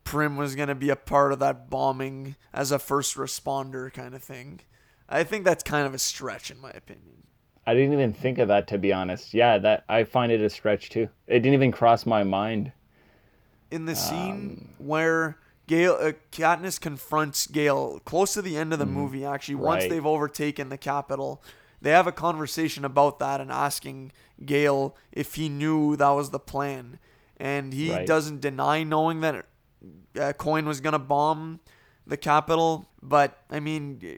Prim was gonna be a part of that bombing as a first responder kind of thing. I think that's kind of a stretch in my opinion. I didn't even think of that to be honest. Yeah, that I find it a stretch too. It didn't even cross my mind. in the scene where Gale uh, Katniss confronts Gale close to the end of the movie actually once Right. they've overtaken the Capitol they have a conversation about that and asking Gale if he knew that was the plan and he Right. doesn't deny knowing that uh, Coin was going to bomb the Capitol but I mean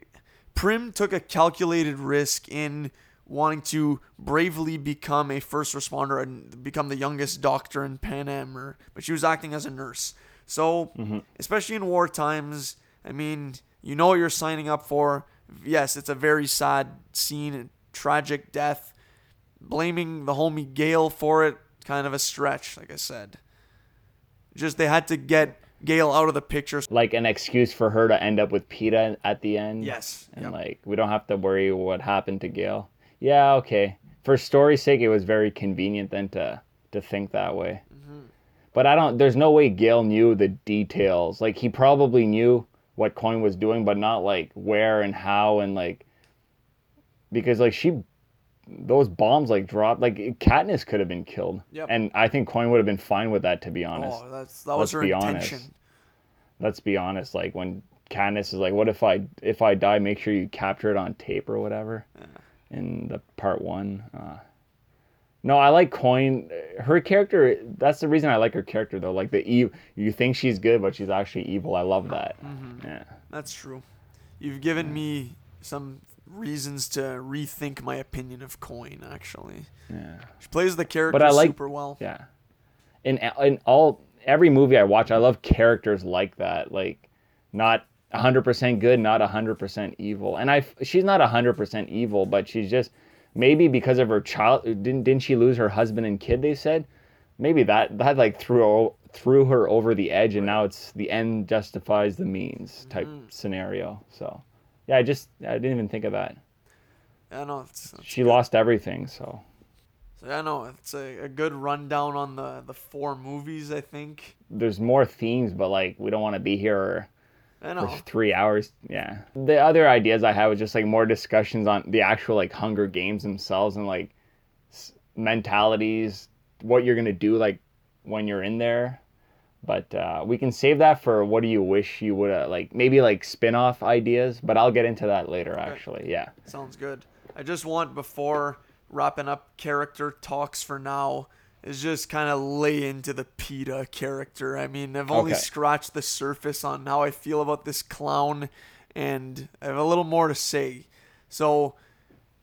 Prim took a calculated risk in wanting to bravely become a first responder and become the youngest doctor in Panem, or, but she was acting as a nurse. So, especially in war times, I mean, you know what you're signing up for. Yes, it's a very sad scene, a tragic death. Blaming the homie Gale for it, kind of a stretch, like I said. Just they had to get Gale out of the picture. like an excuse for her to end up with Peeta at the end. Yes. And Yep. like we don't have to worry what happened to Gale. Yeah, okay. For story's sake, it was very convenient then to to think that way. Mm-hmm. But I don't. There's no way Gale knew the details. Like he probably knew what Coin was doing, but not like where and how and like because like she those bombs like dropped like Katniss could have been killed. Yep. And I think Coin would have been fine with that to be honest Oh, that's that was Let's her be intention. honest. let's be honest like when Katniss is like what if i if i die make sure you capture it on tape or whatever in the part one uh, no i like coin her character that's the reason i like her character though like the e you think she's good but she's actually evil i love that Mm-hmm. yeah That's true. You've given me some reasons to rethink my opinion of Coin. Actually, yeah she plays the character but I like- super well. yeah in in all every movie i watch i love characters like that like not 100% good not 100% evil and i she's not 100% evil but she's just maybe because of her child didn't didn't she lose her husband and kid they said maybe that that like threw threw her over the edge, and now it's the end justifies the means type Mm-hmm. scenario. So, yeah, I just I didn't even think of that. I know it's, it's She lost everything, so So I know it's a, a good rundown on the the four movies. I think. there's more themes, but like we don't want to be here for three hours. Yeah. The other ideas I had was just like more discussions on the actual like Hunger Games themselves and like s- mentalities, what you're gonna do like when you're in there. But uh, we can save that for what do you wish you would have like maybe like spin-off ideas. But I'll get into that later. Actually, yeah. Sounds good. I just want before wrapping up character talks for now is just kind of lay into the Peeta character. I mean, I've only Okay. scratched the surface on how I feel about this clown, and I have a little more to say. So,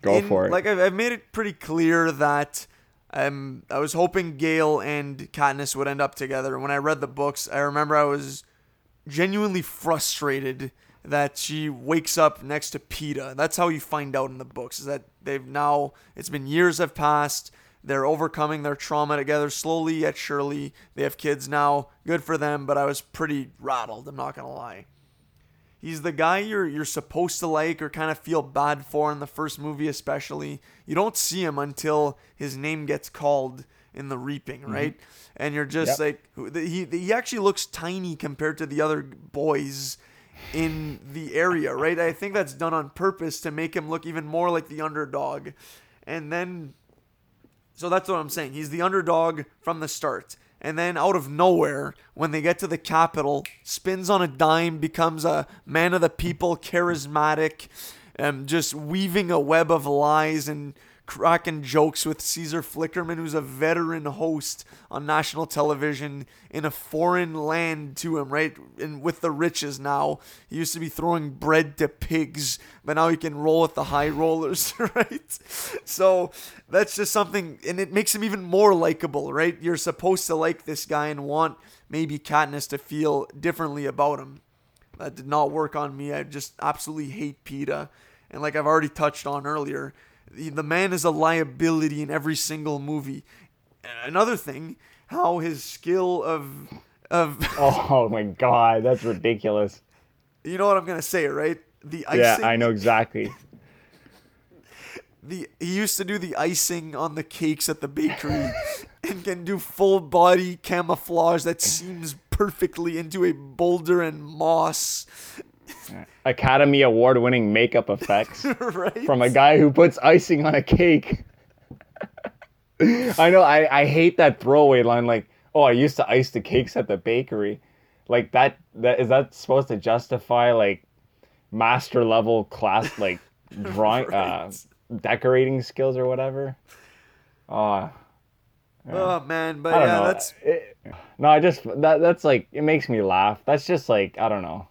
Go in- for it. Like I've, I've made it pretty clear that um, I was hoping Gale and Katniss would end up together. When I read the books, I remember I was genuinely frustrated that she wakes up next to Peeta. That's how you find out in the books is that they've now it's been years have passed. They're overcoming their trauma together slowly yet surely. They have kids now. Good for them, but I was pretty rattled, I'm not going to lie. He's the guy you're you're supposed to like or kind of feel bad for in the first movie especially. You don't see him until his name gets called in the reaping, mm-hmm. right? And you're just Yep. like he he actually looks tiny compared to the other boys in the area, right? I think that's done on purpose to make him look even more like the underdog. And then so that's what I'm saying. He's the underdog from the start. And then out of nowhere, when they get to the Capitol, spins on a dime, becomes a man of the people, charismatic, um, just weaving a web of lies and cracking jokes with Caesar Flickerman, who's a veteran host on national television in a foreign land to him, right? And with the riches now. He used to be throwing bread to pigs, but now he can roll with the high rollers, right? So that's just something, and it makes him even more likable, right? You're supposed to like this guy and want maybe Katniss to feel differently about him. That did not work on me. I just absolutely hate Peeta. And like I've already touched on earlier, the, man is a liability in every single movie. Another thing, how his skill of of Oh my god, that's ridiculous. you know what I'm gonna say, right? The icing. Yeah, I know exactly. the he used to do the icing on the cakes at the bakery and can do full body camouflage that seems perfectly into a boulder and moss Academy Award winning makeup effects right from a guy who puts icing on a cake. I know I, I hate that throwaway line like, oh I used to ice the cakes at the bakery. Like that that is that supposed to justify like master level class like drawing uh decorating skills or whatever? Uh oh man but yeah know. that's It- no, I just that that's like it makes me laugh. That's just like I don't know.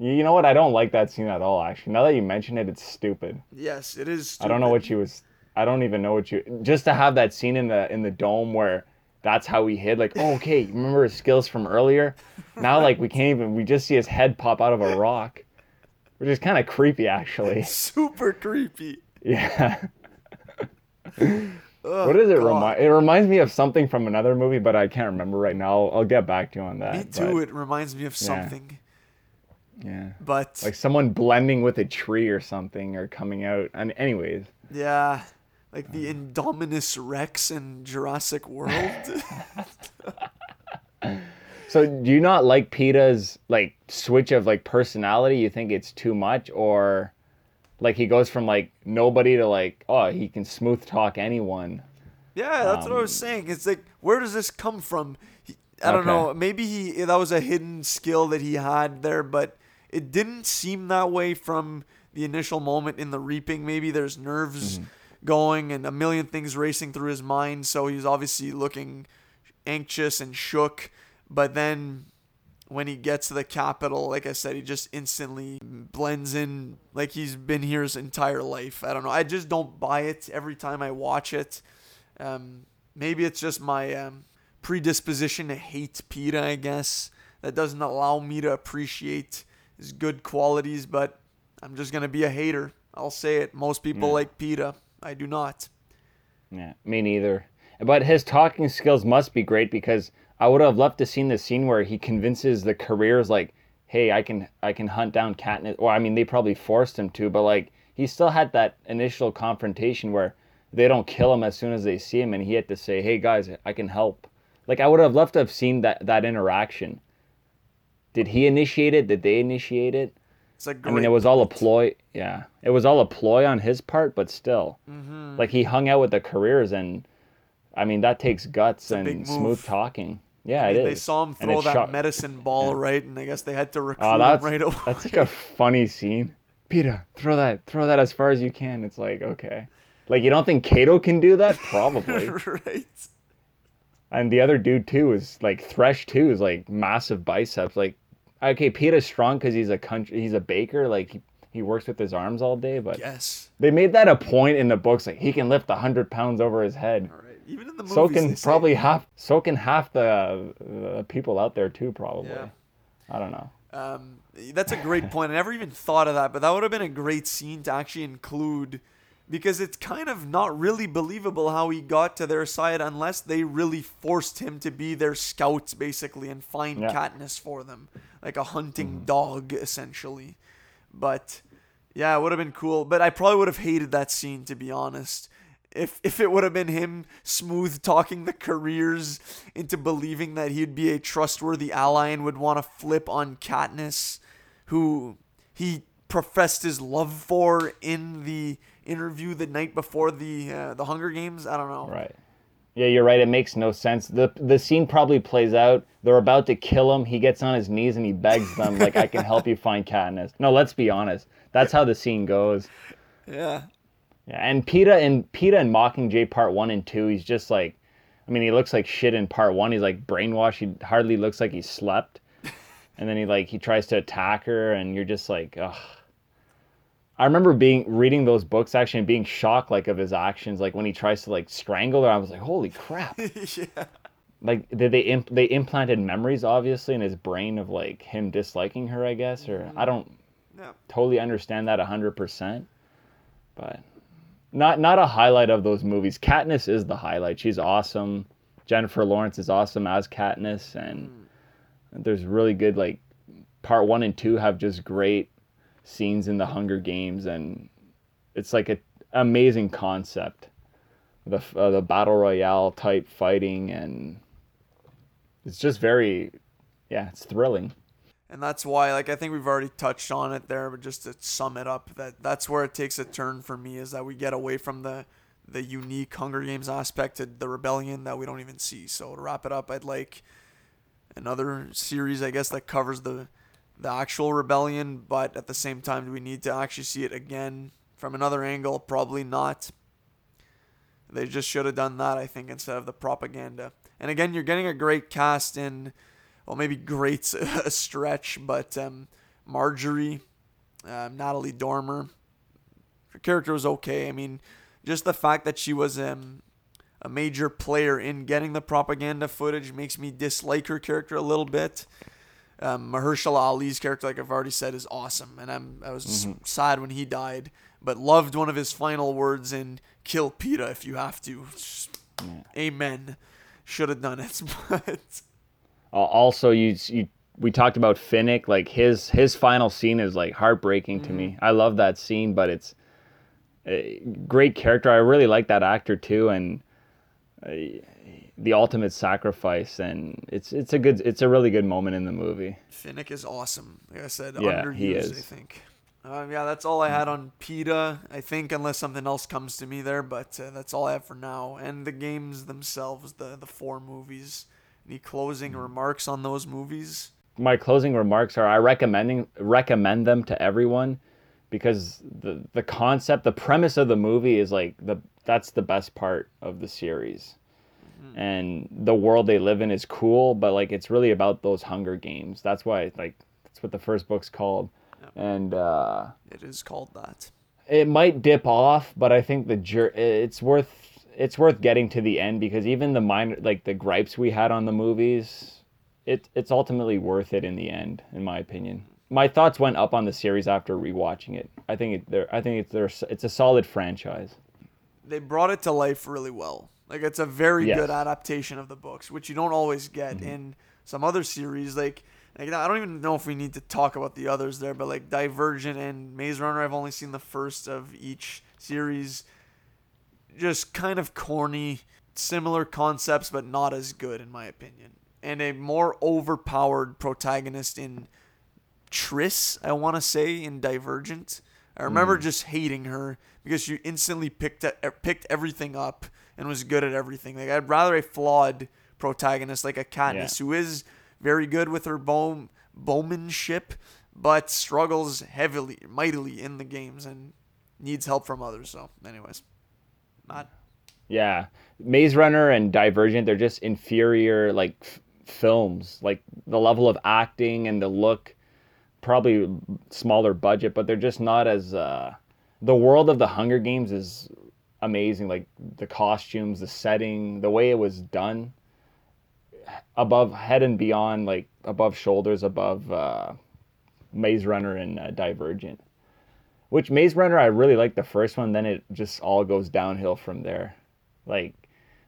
You, know what? I don't like that scene at all. Actually, now that you mention it, it's stupid. yes it is I don't know what you was. I don't even know what you. Just to have that scene in the in the dome where that's how he hid. Like, oh, okay, remember his skills from earlier? Now, like, we can't even. We just see his head pop out of a rock, which is kind of creepy, actually. super creepy Yeah. oh, What does it remind? It reminds me of something from another movie, but I can't remember right now. I'll, I'll get back to you on that. me too but, it reminds me of something yeah. but Like someone blending with a tree or something, or coming out. And anyways, yeah like the Indominus Rex in Jurassic World so do you not like Peeta's like switch of like personality? You think it's too much, or like he goes from like nobody to like oh he can smooth talk anyone. Yeah, that's what I was Um, saying. It's like, where does this come from? He, I don't Okay. know. Maybe he that was a hidden skill that he had there, but it didn't seem that way from the initial moment in the reaping. Maybe there's nerves Mm-hmm. going and a million things racing through his mind, so he's obviously looking anxious and shook. But then when he gets to the Capitol, like I said, he just instantly blends in like he's been here his entire life. I don't know. I just don't buy it every time I watch it. Um, maybe it's just my um, predisposition to hate Peeta, I guess, that doesn't allow me to appreciate his good qualities, but I'm just to be a hater. I'll say it. Most people Yeah. like Peeta. I do not. Yeah, me neither. But his talking skills must be great because I would have loved to seen the scene where he convinces the careers like, "Hey, I can I can hunt down Katniss." Well, I mean, they probably forced him to, but like he still had that initial confrontation where they don't kill him as soon as they see him, and he had to say, "Hey guys, I can help." Like I would have loved to have seen that that interaction. Did he initiate it? Did they initiate it? It's a I great mean, it was all a ploy. Yeah, it was all a ploy on his part, but still, Mm-hmm. like he hung out with the careers, and I mean that takes guts and smooth talking. Yeah, I mean, it they saw him throw that shocked- medicine ball right, and I guess they had to recruit Oh, him that's right away. that's like a funny scene. Peeta, throw that, throw that as far as you can. It's like okay, like you don't think Cato can do that? Probably. right. and the other dude too is like Thresh too is like massive biceps. Like okay, Peeta's strong because he's a country, he's a baker. Like he, he works with his arms all day, but Yes. they made that a point in the books. Like he can lift hundred pounds over his head. All right. Even in the movies, So can say- probably half. So can half the, the people out there too. Probably. Yeah. I don't know. Um, that's a great point. I never even thought of that, but that would have been a great scene to actually include because it's kind of not really believable how he got to their side unless they really forced him to be their scouts basically and find Yeah. Katniss for them, like a hunting mm-hmm. dog essentially. But yeah, it would have been cool. But I probably would have hated that scene to be honest. If if it would have been him smooth talking the careers into believing that he'd be a trustworthy ally and would want to flip on Katniss, who he professed his love for in the interview the night before the uh, the Hunger Games. I don't know. Right. Yeah, you're right. It makes no sense. the The scene probably plays out. They're about to kill him. He gets on his knees and he begs them, like, "I can help you find Katniss." No, let's be honest. That's how the scene goes. Yeah. Yeah, and Peeta and Peeta and Mockingjay Part One and Two, he's just like, I mean, he looks like shit in Part One. He's like brainwashed. He hardly looks like he slept, and then he like he tries to attack her, and you're just like, ugh. I remember being reading those books actually and being shocked like of his actions, like when he tries to like strangle her. I was like, holy crap! yeah. like did they imp- they implanted memories obviously in his brain of like him disliking her, I guess, or mm-hmm. I don't Yeah. totally understand that 100% but not not a highlight of those movies katniss is the highlight she's awesome jennifer lawrence is awesome as katniss and mm. there's really good like part one and two have just great scenes in the hunger games and it's like a amazing concept the uh, the battle royale type fighting and it's just very yeah it's thrilling And that's why, like, I think we've already touched on it there, but just to sum it up, that that's where it takes a turn for me is that we get away from the the unique Hunger Games aspect to the rebellion that we don't even see. So to wrap it up, I'd like another series, I guess, that covers the the actual rebellion, but at the same time, do we need to actually see it again from another angle? Probably not. They just should have done that, I think, instead of the propaganda. And again, you're getting a great cast in well, maybe great's a stretch, but um, Marjorie, um, Natalie Dormer, her character was okay. I mean, just the fact that she was um, a major player in getting the propaganda footage makes me dislike her character a little bit. Um, Mahershala Ali's character, like I've already said, is awesome, and I'm I was sad when he died, but loved one of his final words in "Kill Peeta if you have to." Just- Amen. Should have done it, but. Uh, also, you you we talked about Finnick. Like his his final scene is like heartbreaking to me. I love that scene, but it's a great character. I really like that actor too, and uh, the ultimate sacrifice. And it's it's a good it's a really good moment in the movie. Finnick is awesome. Like I said, Yeah, underused, he I think. Um, yeah, that's all I had on Peeta, I think, unless something else comes to me there, but uh, that's all I have for now. And the games themselves, the, the four movies. Any closing Mm. remarks on those movies? My closing remarks are: I recommending recommend them to everyone because the the concept, the premise of the movie is like the that's the best part of the series. And the world they live in is cool but like it's really about those hunger games. That's why like that's what the first book's called. And uh It is called that. it might dip off but i think the jur- it's worth it's worth getting to the end because even the minor like the gripes we had on the movies it it's ultimately worth it in the end in my opinion. My thoughts went up on the series after rewatching it. I think it there i think it's there it's a solid franchise. They brought it to life really well. Like it's a very Yes. good adaptation of the books, which you don't always get Mm-hmm. in some other series. Like, like I don't even know if we need to talk about the others there, but like Divergent and Maze Runner, I've only seen the first of each series. Just kind of corny, similar concepts, but not as good in my opinion. And a more overpowered protagonist in Tris, I want to say, in Divergent. I remember just hating her because she instantly picked picked everything up and was good at everything. Like I'd rather a flawed protagonist like a Katniss who is very good with her bow bowmanship, but struggles heavily, mightily in the games and needs help from others. So, anyways, not Yeah, Maze Runner and Divergent, they're just inferior like f- films. Like the level of acting and the look, probably smaller budget, but they're just not as. Uh, the world of the Hunger Games is amazing. Like the costumes, the setting, the way it was done, above head and beyond, like above shoulders, above uh, Maze Runner and uh, Divergent. Which Maze Runner, I really like the first one. Then it just all goes downhill from there. Like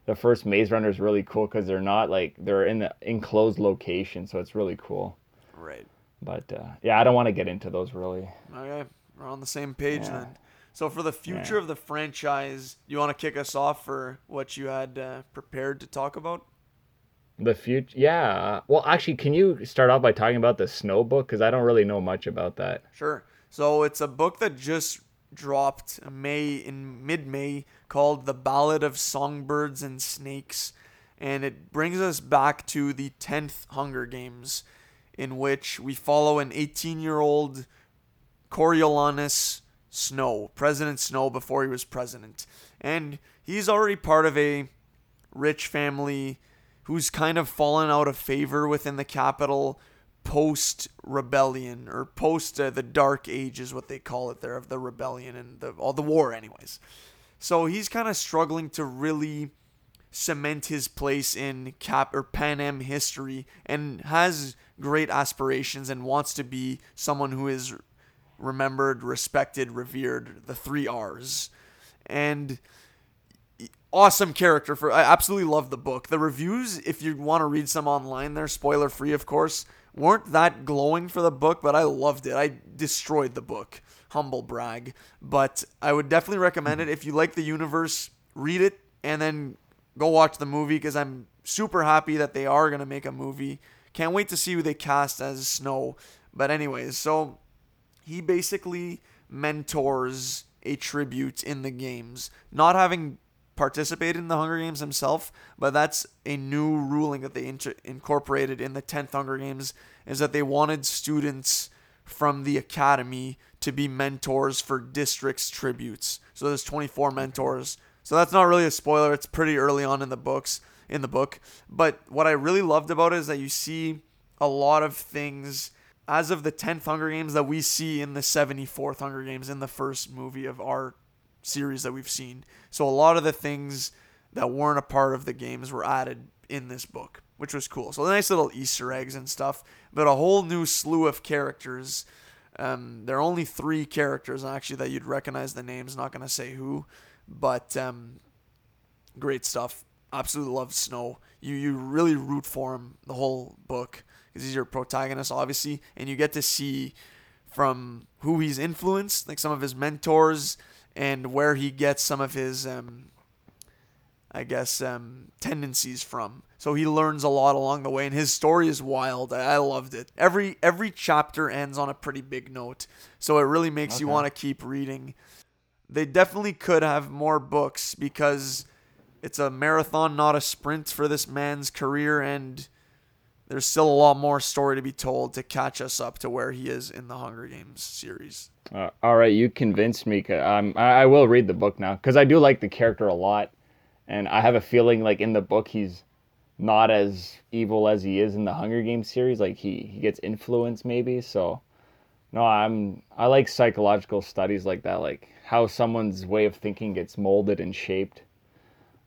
the first Maze Runner is really cool because they're not like they're in the enclosed location, so it's really cool. right. But uh, yeah, I don't want to get into those really. Okay, we're on the same page Yeah. then. So for the future Yeah. of the franchise, you want to kick us off for what you had uh, prepared to talk about? The future, yeah. Well, actually, can you start off by talking about the Snow book? Because I don't really know much about that. Sure. So it's a book that just dropped May in mid-May called The Ballad of Songbirds and Snakes and it brings us back to the 10th Hunger Games in which we follow an 18-year-old Coriolanus Snow, President Snow before he was president. And he's already part of a rich family who's kind of fallen out of favor within the Capitol post rebellion or post uh, the dark age is what they call it there of the rebellion and the all the war anyways so he's kind of struggling to really cement his place in cap or Panem history and has great aspirations and wants to be someone who is remembered respected revered the three r's and awesome character for I absolutely love the book. The reviews, if you want to read some online there, spoiler free of course, weren't that glowing for the book, but I loved it. I destroyed the book. Humble brag. But I would definitely recommend it if you like the universe, read it and then go watch the movie because I'm super happy that they are going to make a movie. Can't wait to see who they cast as Snow. But anyways, so he basically mentors a tribute in the games. Not having participated in the Hunger Games himself, but that's a new ruling that they inter- incorporated in the 10th Hunger Games is that they wanted students from the academy to be mentors for districts tributes. So there's 24 mentors. So that's not really a spoiler. It's pretty early on in the books in the book. But what I really loved about it is that you see a lot of things as of the 10th Hunger Games that we see in the 74th Hunger Games in the first movie of our series that we've seen. So a lot of the things that weren't a part of the games were added in this book, which was cool. So nice little Easter eggs and stuff, but a whole new slew of characters. Um, there are only three characters actually that you'd recognize the names. Not gonna say who, but um, great stuff. Absolutely love Snow. You you really root for him the whole book because he's your protagonist, obviously, and you get to see from who he's influenced, like some of his mentors, and where he gets some of his, um, I guess, um, tendencies from. So he learns a lot along the way, and his story is wild. I, I loved it. Every every chapter ends on a pretty big note, so it really makes you want to keep reading. They definitely could have more books because it's a marathon, not a sprint for this man's career, and there's still a lot more story to be told to catch us up to where he is in the Hunger Games series. Uh, all right, you convinced me. Um, I, I will read the book now because I do like the character a lot, and I have a feeling like in the book he's not as evil as he is in the Hunger Games series. Like he he gets influenced maybe. So no, I'm I like psychological studies like that, like how someone's way of thinking gets molded and shaped.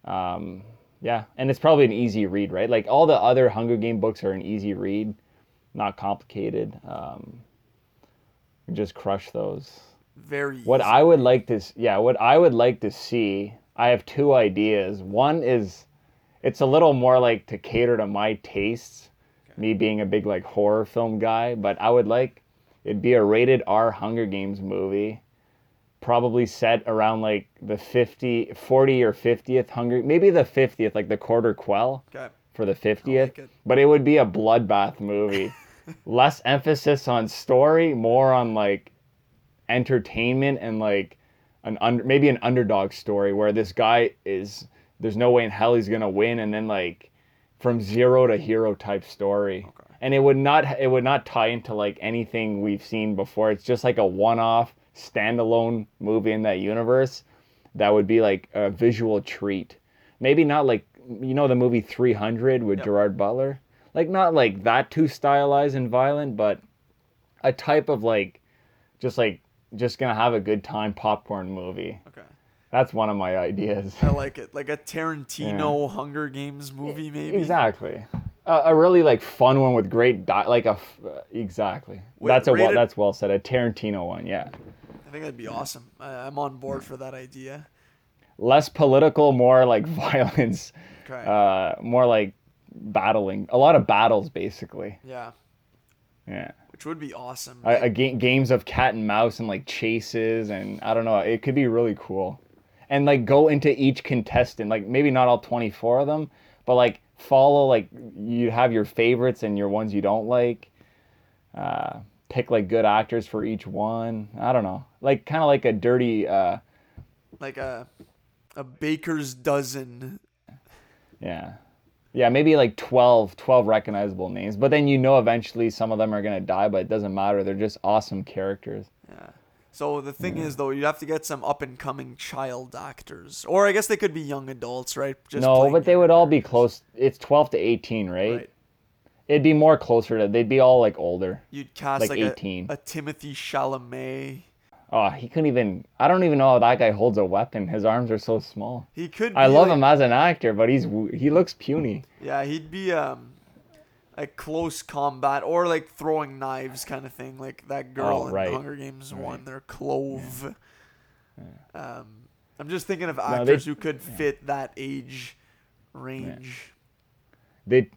Um, yeah, and it's probably an easy read, right? Like all the other Hunger Game books are an easy read, not complicated. Um, just crush those. Very What easy. I would like to, yeah, what I would like to see I have two ideas. One is it's a little more like to cater to my tastes, me being a big like horror film guy, but I would like it'd be a rated R Hunger Games movie. Probably set around like the 50, 40 or 50th hungry, maybe the 50th, like the quarter quell Okay. for the 50th. like it. but it would be a bloodbath movie. Less emphasis on story, more on like entertainment and like an under maybe an underdog story where this guy is there's no way in hell he's gonna win and then like from zero to hero type story. Okay. And it would not it would not tie into like anything we've seen before. It's just like a one off standalone movie in that universe that would be like a visual treat. Maybe not like you know the movie 300 with Yep. Gerard Butler. Like not like that too stylized and violent, but a type of like just like just gonna have a good time popcorn movie. Okay. That's one of my ideas. I like it. Like a Tarantino Hunger Games movie, maybe. Exactly. A, a really like fun one with great di- like a f- uh, exactly. Wait, that's a well, that's well said. A Tarantino one, yeah. I think that'd be awesome. I, I'm on board for that idea. Less political, more like violence, Okay. uh, more like battling. A lot of battles, basically. yeah. Yeah. Which would be awesome. A, a ga- games of cat and mouse and like chases and I don't know. It could be really cool. And like go into each contestant, like maybe not all 24 of them, but like follow like you have your favorites and your ones you don't like. Uh, pick like good actors for each one. I don't know. Like kind of like a dirty uh like a a baker's dozen. yeah. Yeah, maybe like 12 12 recognizable names, but then you know eventually some of them are going to die, but it doesn't matter. They're just awesome characters. Yeah. So the thing is, though, you'd have to get some up and coming child actors, or I guess they could be young adults, right? Just no, but they would all be close. It's 12 to 18, right? Right. It'd be more closer to. They'd be all like older. You'd cast Like like, 18. A, a Timothée Chalamet. Oh, he couldn't even. I don't even know how that guy holds a weapon. His arms are so small. He could. I love like- him as an actor, but he's he looks puny. Yeah, he'd be um, like close combat or like throwing knives kind of thing, like that girl Oh, in right. Hunger Games one, their Clove. Um, I'm just thinking of they- actors who could fit that age range. They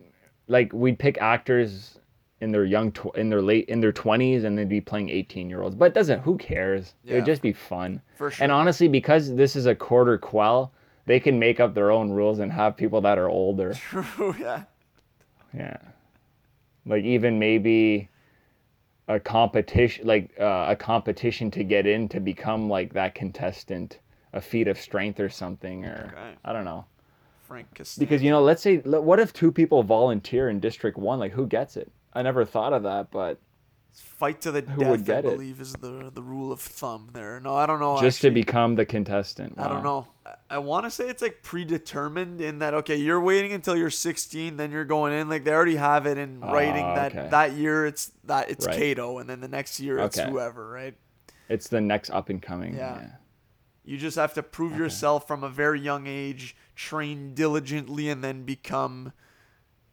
like we'd pick actors in their young tw- in their late in their 20s and they'd be playing 18 year olds. But it doesn't. Who cares? Yeah. It'd just be fun. For sure. And honestly, because this is a quarter quell, they can make up their own rules and have people that are older. True. Yeah. Yeah. Like even maybe a competition like uh, a competition to get in to become like that contestant, a feat of strength or something or Okay. I don't know. Frank. Because you know, let's say what if two people volunteer in district 1 like who gets it? I never thought of that, but fight to the Who death, would I get it? believe, is the the rule of thumb there. No, I don't know. just actually. to become the contestant. I don't know. I, I want to say it's like predetermined in that okay, you're waiting until you're 16, then you're going in. Like they already have it in writing Oh, that okay. that year it's that it's Right. Cato, and then the next year it's Okay. whoever, right? It's the next up and coming. Yeah. Yeah. You just have to prove yourself from a very young age, train diligently, and then become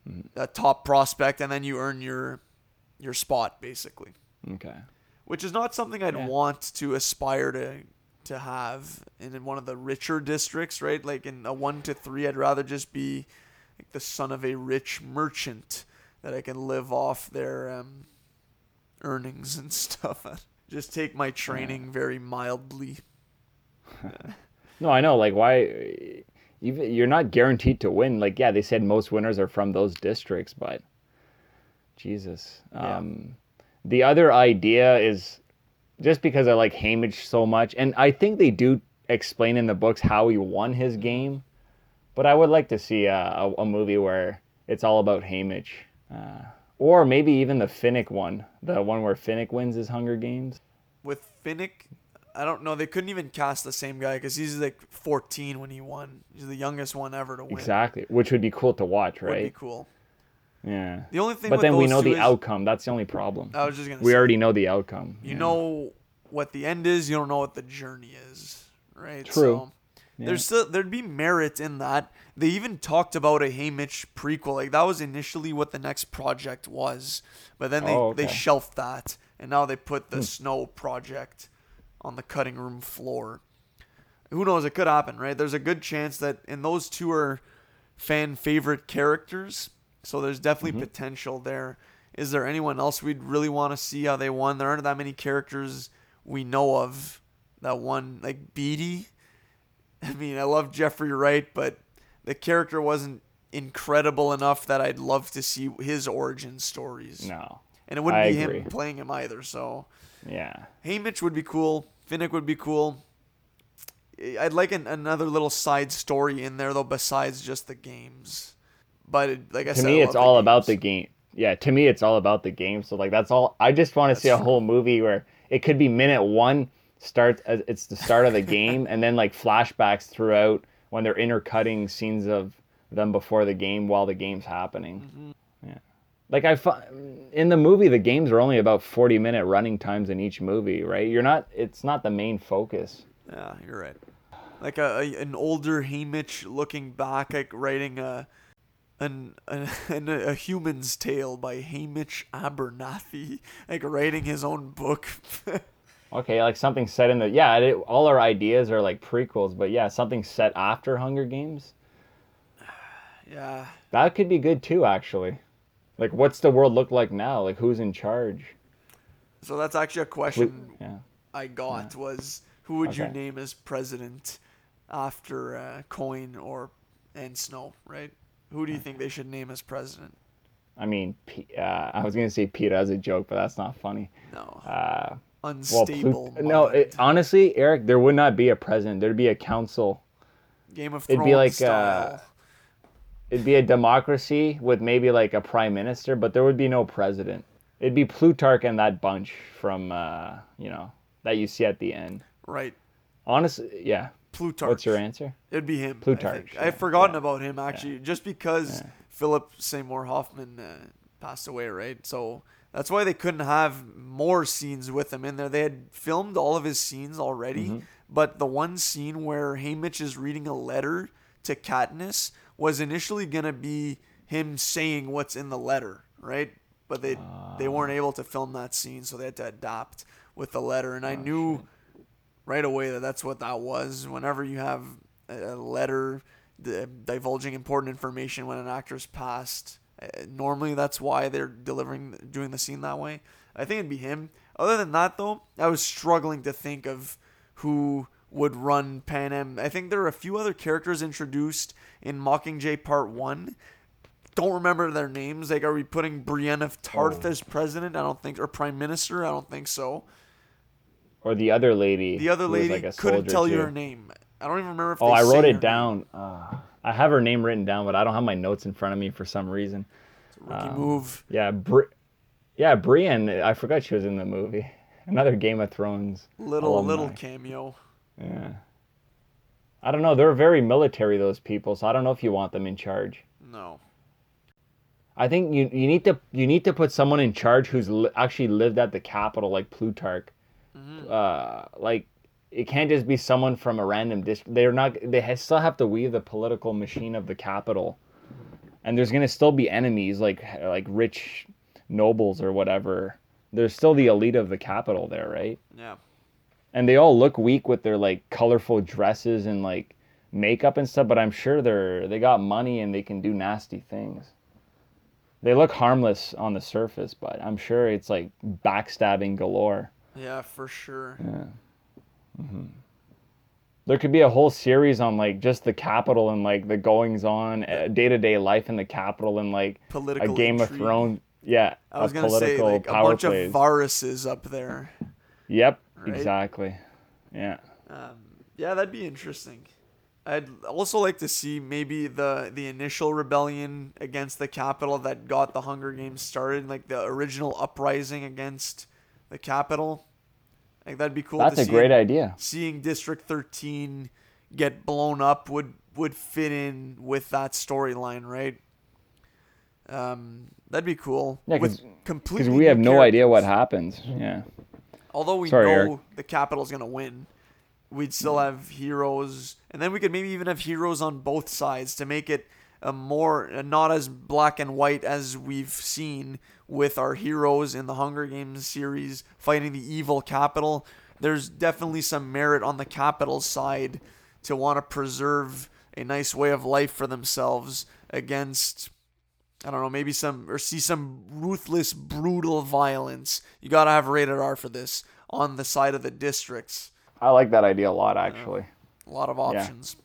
Mm-hmm. a top prospect, and then you earn your your spot basically. Okay. which is not something I'd Yeah. want to aspire to to have in, in one of the richer districts, right? Like in a one to three, I'd rather just be like the son of a rich merchant that I can live off their um, earnings and stuff. just take my training very mildly. No, I know. Like, why? Even you're not guaranteed to win. Like, yeah, they said most winners are from those districts, but Jesus. Yeah. Um, the other idea is just because I like Haymitch so much, and I think they do explain in the books how he won his game, but I would like to see a, a, a movie where it's all about Haymitch. Uh, or maybe even the Finnick one, the one where Finnick wins his Hunger Games. With Finnick, I don't know. They couldn't even cast the same guy because he's like 14 when he won. He's the youngest one ever to win. Exactly, which would be cool to watch, right? Would be cool. Yeah. The only thing But then we know the is- outcome. That's the only problem. I was just gonna We say, already know the outcome. you yeah. know what the end is you don't know what the journey is right True. so there's still there'd be merit in that they even talked about a Haymitch prequel like that was initially what the next project was but then they, Oh, they okay. Hmm. shelved that and now they put the snow project on the cutting room floor who knows? It could happen, right? There's a good chance that, and those two are fan favorite characters, so there's definitely mm-hmm. potential there. Is there anyone else we'd really want to see how they won? There aren't that many characters we know of that won, like Beetee. I mean, I love Jeffrey Wright, but the character wasn't incredible enough that I'd love to see his origin stories. No. And it wouldn't I be agree. him playing him either. So Yeah. Haymitch would be cool. Finnick would be cool. I'd like an, another little side story in there though, besides just the games. But it, like I To said, me, I it's love all about the game. Yeah, to me, it's all about the game. So like that's all. I just want to see a true. whole movie where it could be minute one starts as it's the start of the game, and then like flashbacks throughout when they're intercutting scenes of them before the game while the game's happening. Mm-hmm. Like I in the movie, the games are only about forty minute running times in each movie, right? You're not. It's not the main focus. Yeah, you're right. Like a, a an older Haymitch looking back, like writing a an, an, an a human's tale by Haymitch Abernathy, like writing his own book. Okay, like something set in the yeah. It, all our ideas are like prequels, but yeah, something set after Hunger Games. yeah, That could be good too, actually. Like, what's the world look like now? Like, who's in charge? so that's actually a question Yeah. I got was who would you name as president after uh, Coin or and Snow, right? Who do you think they should name as president? I mean, P- uh, I was gonna say Peeta as a joke, but that's not funny. No, Uh, well, unstable. Plut- no. It, honestly, Eric, there would not be a president. There'd be a council. Game of Thrones. it'd be like, style. It'd be a democracy with maybe like a prime minister, but there would be no president. It'd be Plutarch and that bunch from, uh, you know, that you see at the end. right. Honestly, yeah. Plutarch. What's your answer? It'd be him. Plutarch, I've forgotten yeah, about him actually, just because Yeah. Philip Seymour Hoffman uh, passed away, right? So that's why they couldn't have more scenes with him in there. They had filmed all of his scenes already, Mm-hmm. but the one scene where Haymitch is reading a letter to Katniss was initially gonna be him saying what's in the letter, right? But they they weren't Ah. able to film that scene, so they had to adopt with the letter. And Oh, I knew right away that that's what that was. Whenever you have a letter di- divulging important information when an actor's passed, uh, normally that's why they're delivering, doing the scene that way. I think it'd be him. Other than that, though, I was struggling to think of who would run Panem. I think there are a few other characters introduced in Mockingjay Part One. Don't remember their names. Like, are we putting Brienne of Tarth Oh. as president? I don't think, or prime minister. I don't think so. Or the other lady. The other lady like, a couldn't tell you her name. I don't even remember if Oh, I wrote it down. Uh, I have her name written down, but I don't have my notes in front of me for some reason. Rookie Um, move. Yeah, Bri- yeah, Brienne. I forgot she was in the movie. Another Game of Thrones. Little alumni. little cameo. Yeah. I don't know. They're very military, those people. So I don't know if you want them in charge. No. I think you you need to you need to put someone in charge who's li- actually lived at the Capitol, like Plutarch. Mm-hmm. Uh, like it can't just be someone from a random district. They're not. They ha- still have to weave the political machine of the Capitol, and there's gonna still be enemies like like rich nobles or whatever. There's still the elite of the Capitol there, right? Yeah. And they all look weak with their like colorful dresses and like makeup and stuff but i'm sure they're they got money and they can do nasty things they look harmless on the surface but i'm sure it's like backstabbing galore Yeah, for sure. Yeah. Mm-hmm. there could be a whole series on like just the Capitol and like the goings on eh, day-to-day life in the Capitol and like Political a game of thrones yeah I was a gonna say like a bunch plays of viruses up there. yep right? exactly yeah Um, yeah, that'd be interesting. I'd also like to see maybe the the initial rebellion against the Capitol that got the Hunger Games started, like the original uprising against the Capitol. Like that'd be cool. that's a see great idea seeing District 13 get blown up would would fit in with that storyline, right? Um, that'd be cool. Yeah, With 'cause- completely because we have no idea what happens yeah Although we Sorry, know Eric. the Capitol's gonna win, we'd still have heroes, and then we could maybe even have heroes on both sides to make it a more uh, not as black and white as we've seen with our heroes in the Hunger Games series fighting the evil Capitol. there's definitely some merit on the Capitol side to want to preserve a nice way of life for themselves against I don't know, maybe some or see some ruthless, brutal violence. You gotta have rated R for this on the side of the districts. I like that idea a lot, actually. A lot of options.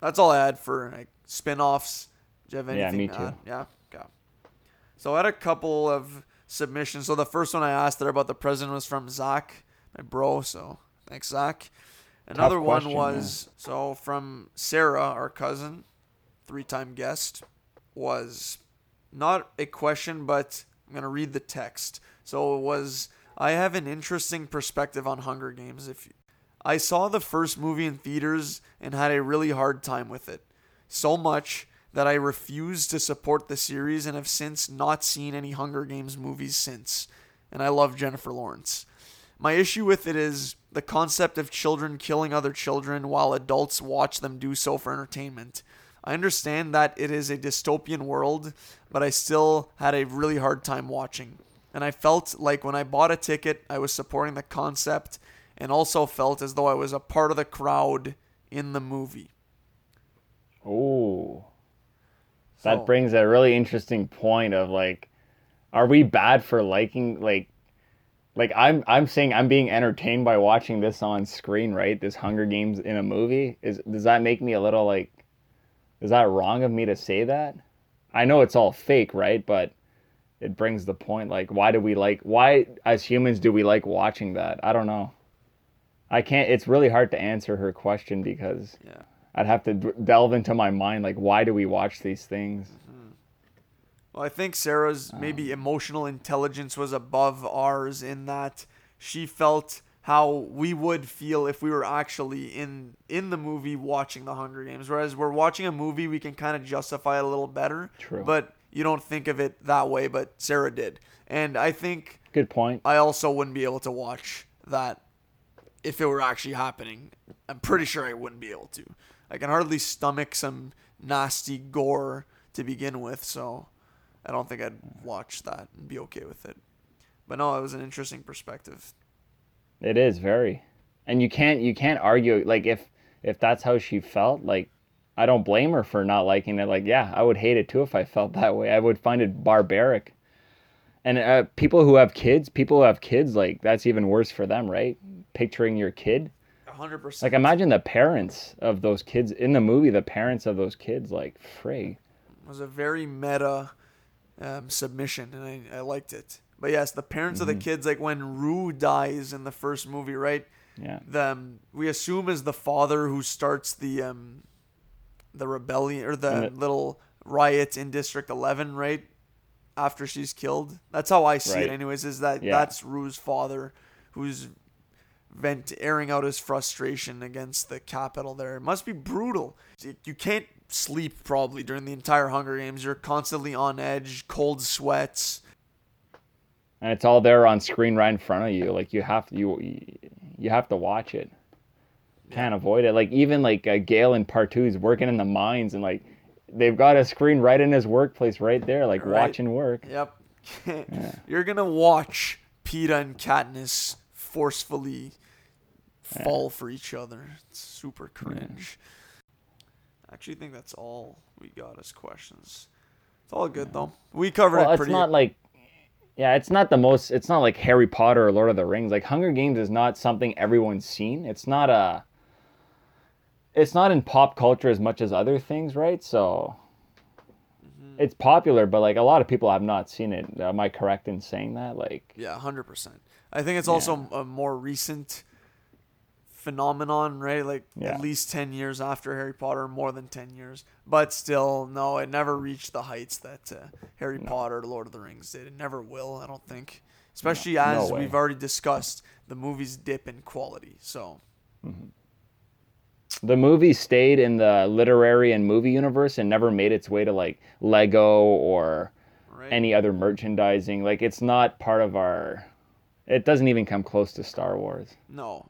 That's all I had for like spin-offs. Do you have anything? Yeah, me to too. Yeah. Okay. So I had a couple of submissions. So the first one I asked there about the president was from Zach, my bro. So thanks, Zach. Another one was so from Sarah, our cousin, three-time guest, was not a question, but I'm gonna read the text. So it was I have an interesting perspective on Hunger Games. If I saw the first movie in theaters and had a really hard time with it, so much that I refused to support the series and have since not seen any Hunger Games movies since. And I love Jennifer Lawrence. My issue with it is the concept of children killing other children while adults watch them do so for entertainment. I understand that it is a dystopian world, but I still had a really hard time watching. And I felt like when I bought a ticket, I was supporting the concept and also felt as though I was a part of the crowd in the movie. Ooh. So- That brings a really interesting point of like, are we bad for liking like, like I'm I'm saying I'm being entertained by watching this on screen, right? This Hunger Games in a movie is does that make me a little like, is that wrong of me to say that? I know it's all fake, right? But it brings the point like, why do we like why as humans do we like watching that? I don't know. I can't. It's really hard to answer her question because Yeah. I'd have to d- delve into my mind like why do we watch these things? Mm-hmm. Well, I think Sarah's maybe um. emotional intelligence was above ours in that she felt how we would feel if we were actually in in the movie watching the Hunger Games. Whereas we're watching a movie, we can kind of justify it a little better. True. But you don't think of it that way, but Sarah did. And I think Good point. I also wouldn't be able to watch that if it were actually happening. I'm pretty sure I wouldn't be able to. I can hardly stomach some nasty gore to begin with, so I don't think I'd watch that and be okay with it. But no, it was an interesting perspective. It is very, and you can't you can't argue like if if that's how she felt like. I don't blame her for not liking it. Like, yeah, I would hate it too if I felt that way. I would find it barbaric. And uh, people who have kids, people who have kids, like that's even worse for them, right? Picturing your kid, 100%. like imagine the parents of those kids in the movie. The parents of those kids, like frig. It was a very meta um, submission, and I, I liked it. But yes, the parents of the kids, like when Rue dies in the first movie, right? Yeah, the um, we assume is the father who starts the um the rebellion or the it- little riot in District 11 right after she's killed. That's how I see Right. it anyways is that Yeah. that's Rue's father who's vent airing out his frustration against the Capitol there. It must be brutal. You can't sleep probably during the entire Hunger Games. You're constantly on edge, cold sweats. And it's all there on screen right in front of you. Like you have you you have to watch it. Can't avoid it. Like even like uh, Gale in part two, he's working in the mines and like they've got a screen right in his workplace right there, like Right. watching work. Yep. You're gonna watch Peeta and Katniss forcefully fall for each other. It's super cringe. I actually think that's all we got as questions. It's all good though. We covered Well, it it's pretty. not like yeah, it's not the most. It's not like Harry Potter or Lord of the Rings. Like Hunger Games is not something everyone's seen. It's not a. It's not in pop culture as much as other things, right? So. Mm-hmm. It's popular, but like a lot of people have not seen it. Am I correct in saying that? Like, yeah, hundred percent. I think it's also a more recent phenomenon, right? Like Yeah. at least ten years after Harry Potter, more than ten years. But still, no, it never reached the heights that uh, Harry Potter, or Lord of the Rings did. It never will, I don't think. Especially no as way. we've already discussed, the movies dip in quality. So the movie stayed in the literary and movie universe and never made its way to like Lego or right. any other merchandising. Like, it's not part of our. It doesn't even come close to Star Wars. no,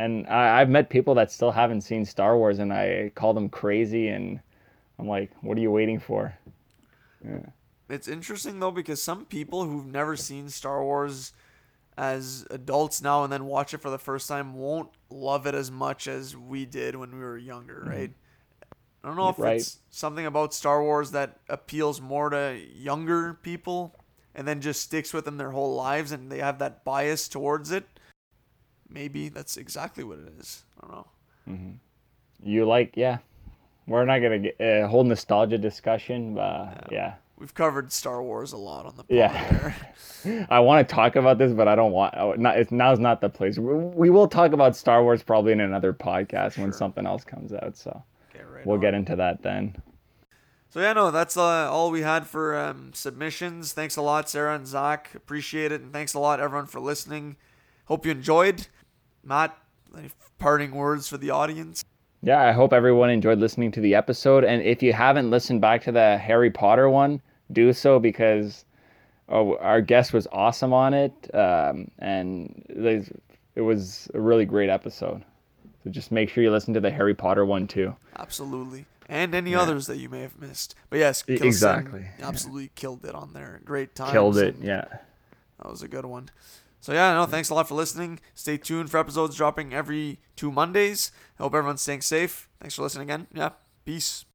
And I, I've met people that still haven't seen Star Wars, and I call them crazy. And I'm like, what are you waiting for? It's interesting though because some people who've never seen Star Wars as adults now and then watch it for the first time won't love it as much as we did when we were younger, mm-hmm. right? I don't know if Right. it's something about Star Wars that appeals more to younger people and then just sticks with them their whole lives and they have that bias towards it. Maybe that's exactly what it is. I don't know. You like, yeah. We're not gonna get a whole nostalgia discussion, but yeah. We've covered Star Wars a lot on the pod Yeah. I want to talk about this, but I don't want. oh, Not it's, now's not the place. We, we will talk about Star Wars probably in another podcast when something else comes out. So Okay, right we'll on. get into that then. So yeah, no, that's uh, all we had for um, submissions. Thanks a lot, Sarah and Zach. Appreciate it, and thanks a lot, everyone, for listening. Hope you enjoyed. Matt, any parting words for the audience? Yeah, I hope everyone enjoyed listening to the episode. And if you haven't listened back to the Harry Potter one, do so because oh, our guest was awesome on it, um, and it was a really great episode. So just make sure you listen to the Harry Potter one too. Absolutely, and any Yeah. others that you may have missed. But yes, Kilson exactly, yeah. absolutely killed it on there. Great time. Killed it, yeah. That was a good one. So yeah, no, thanks a lot for listening. Stay tuned for episodes dropping every two Mondays. I hope everyone's staying safe. Thanks for listening again. Yeah, peace.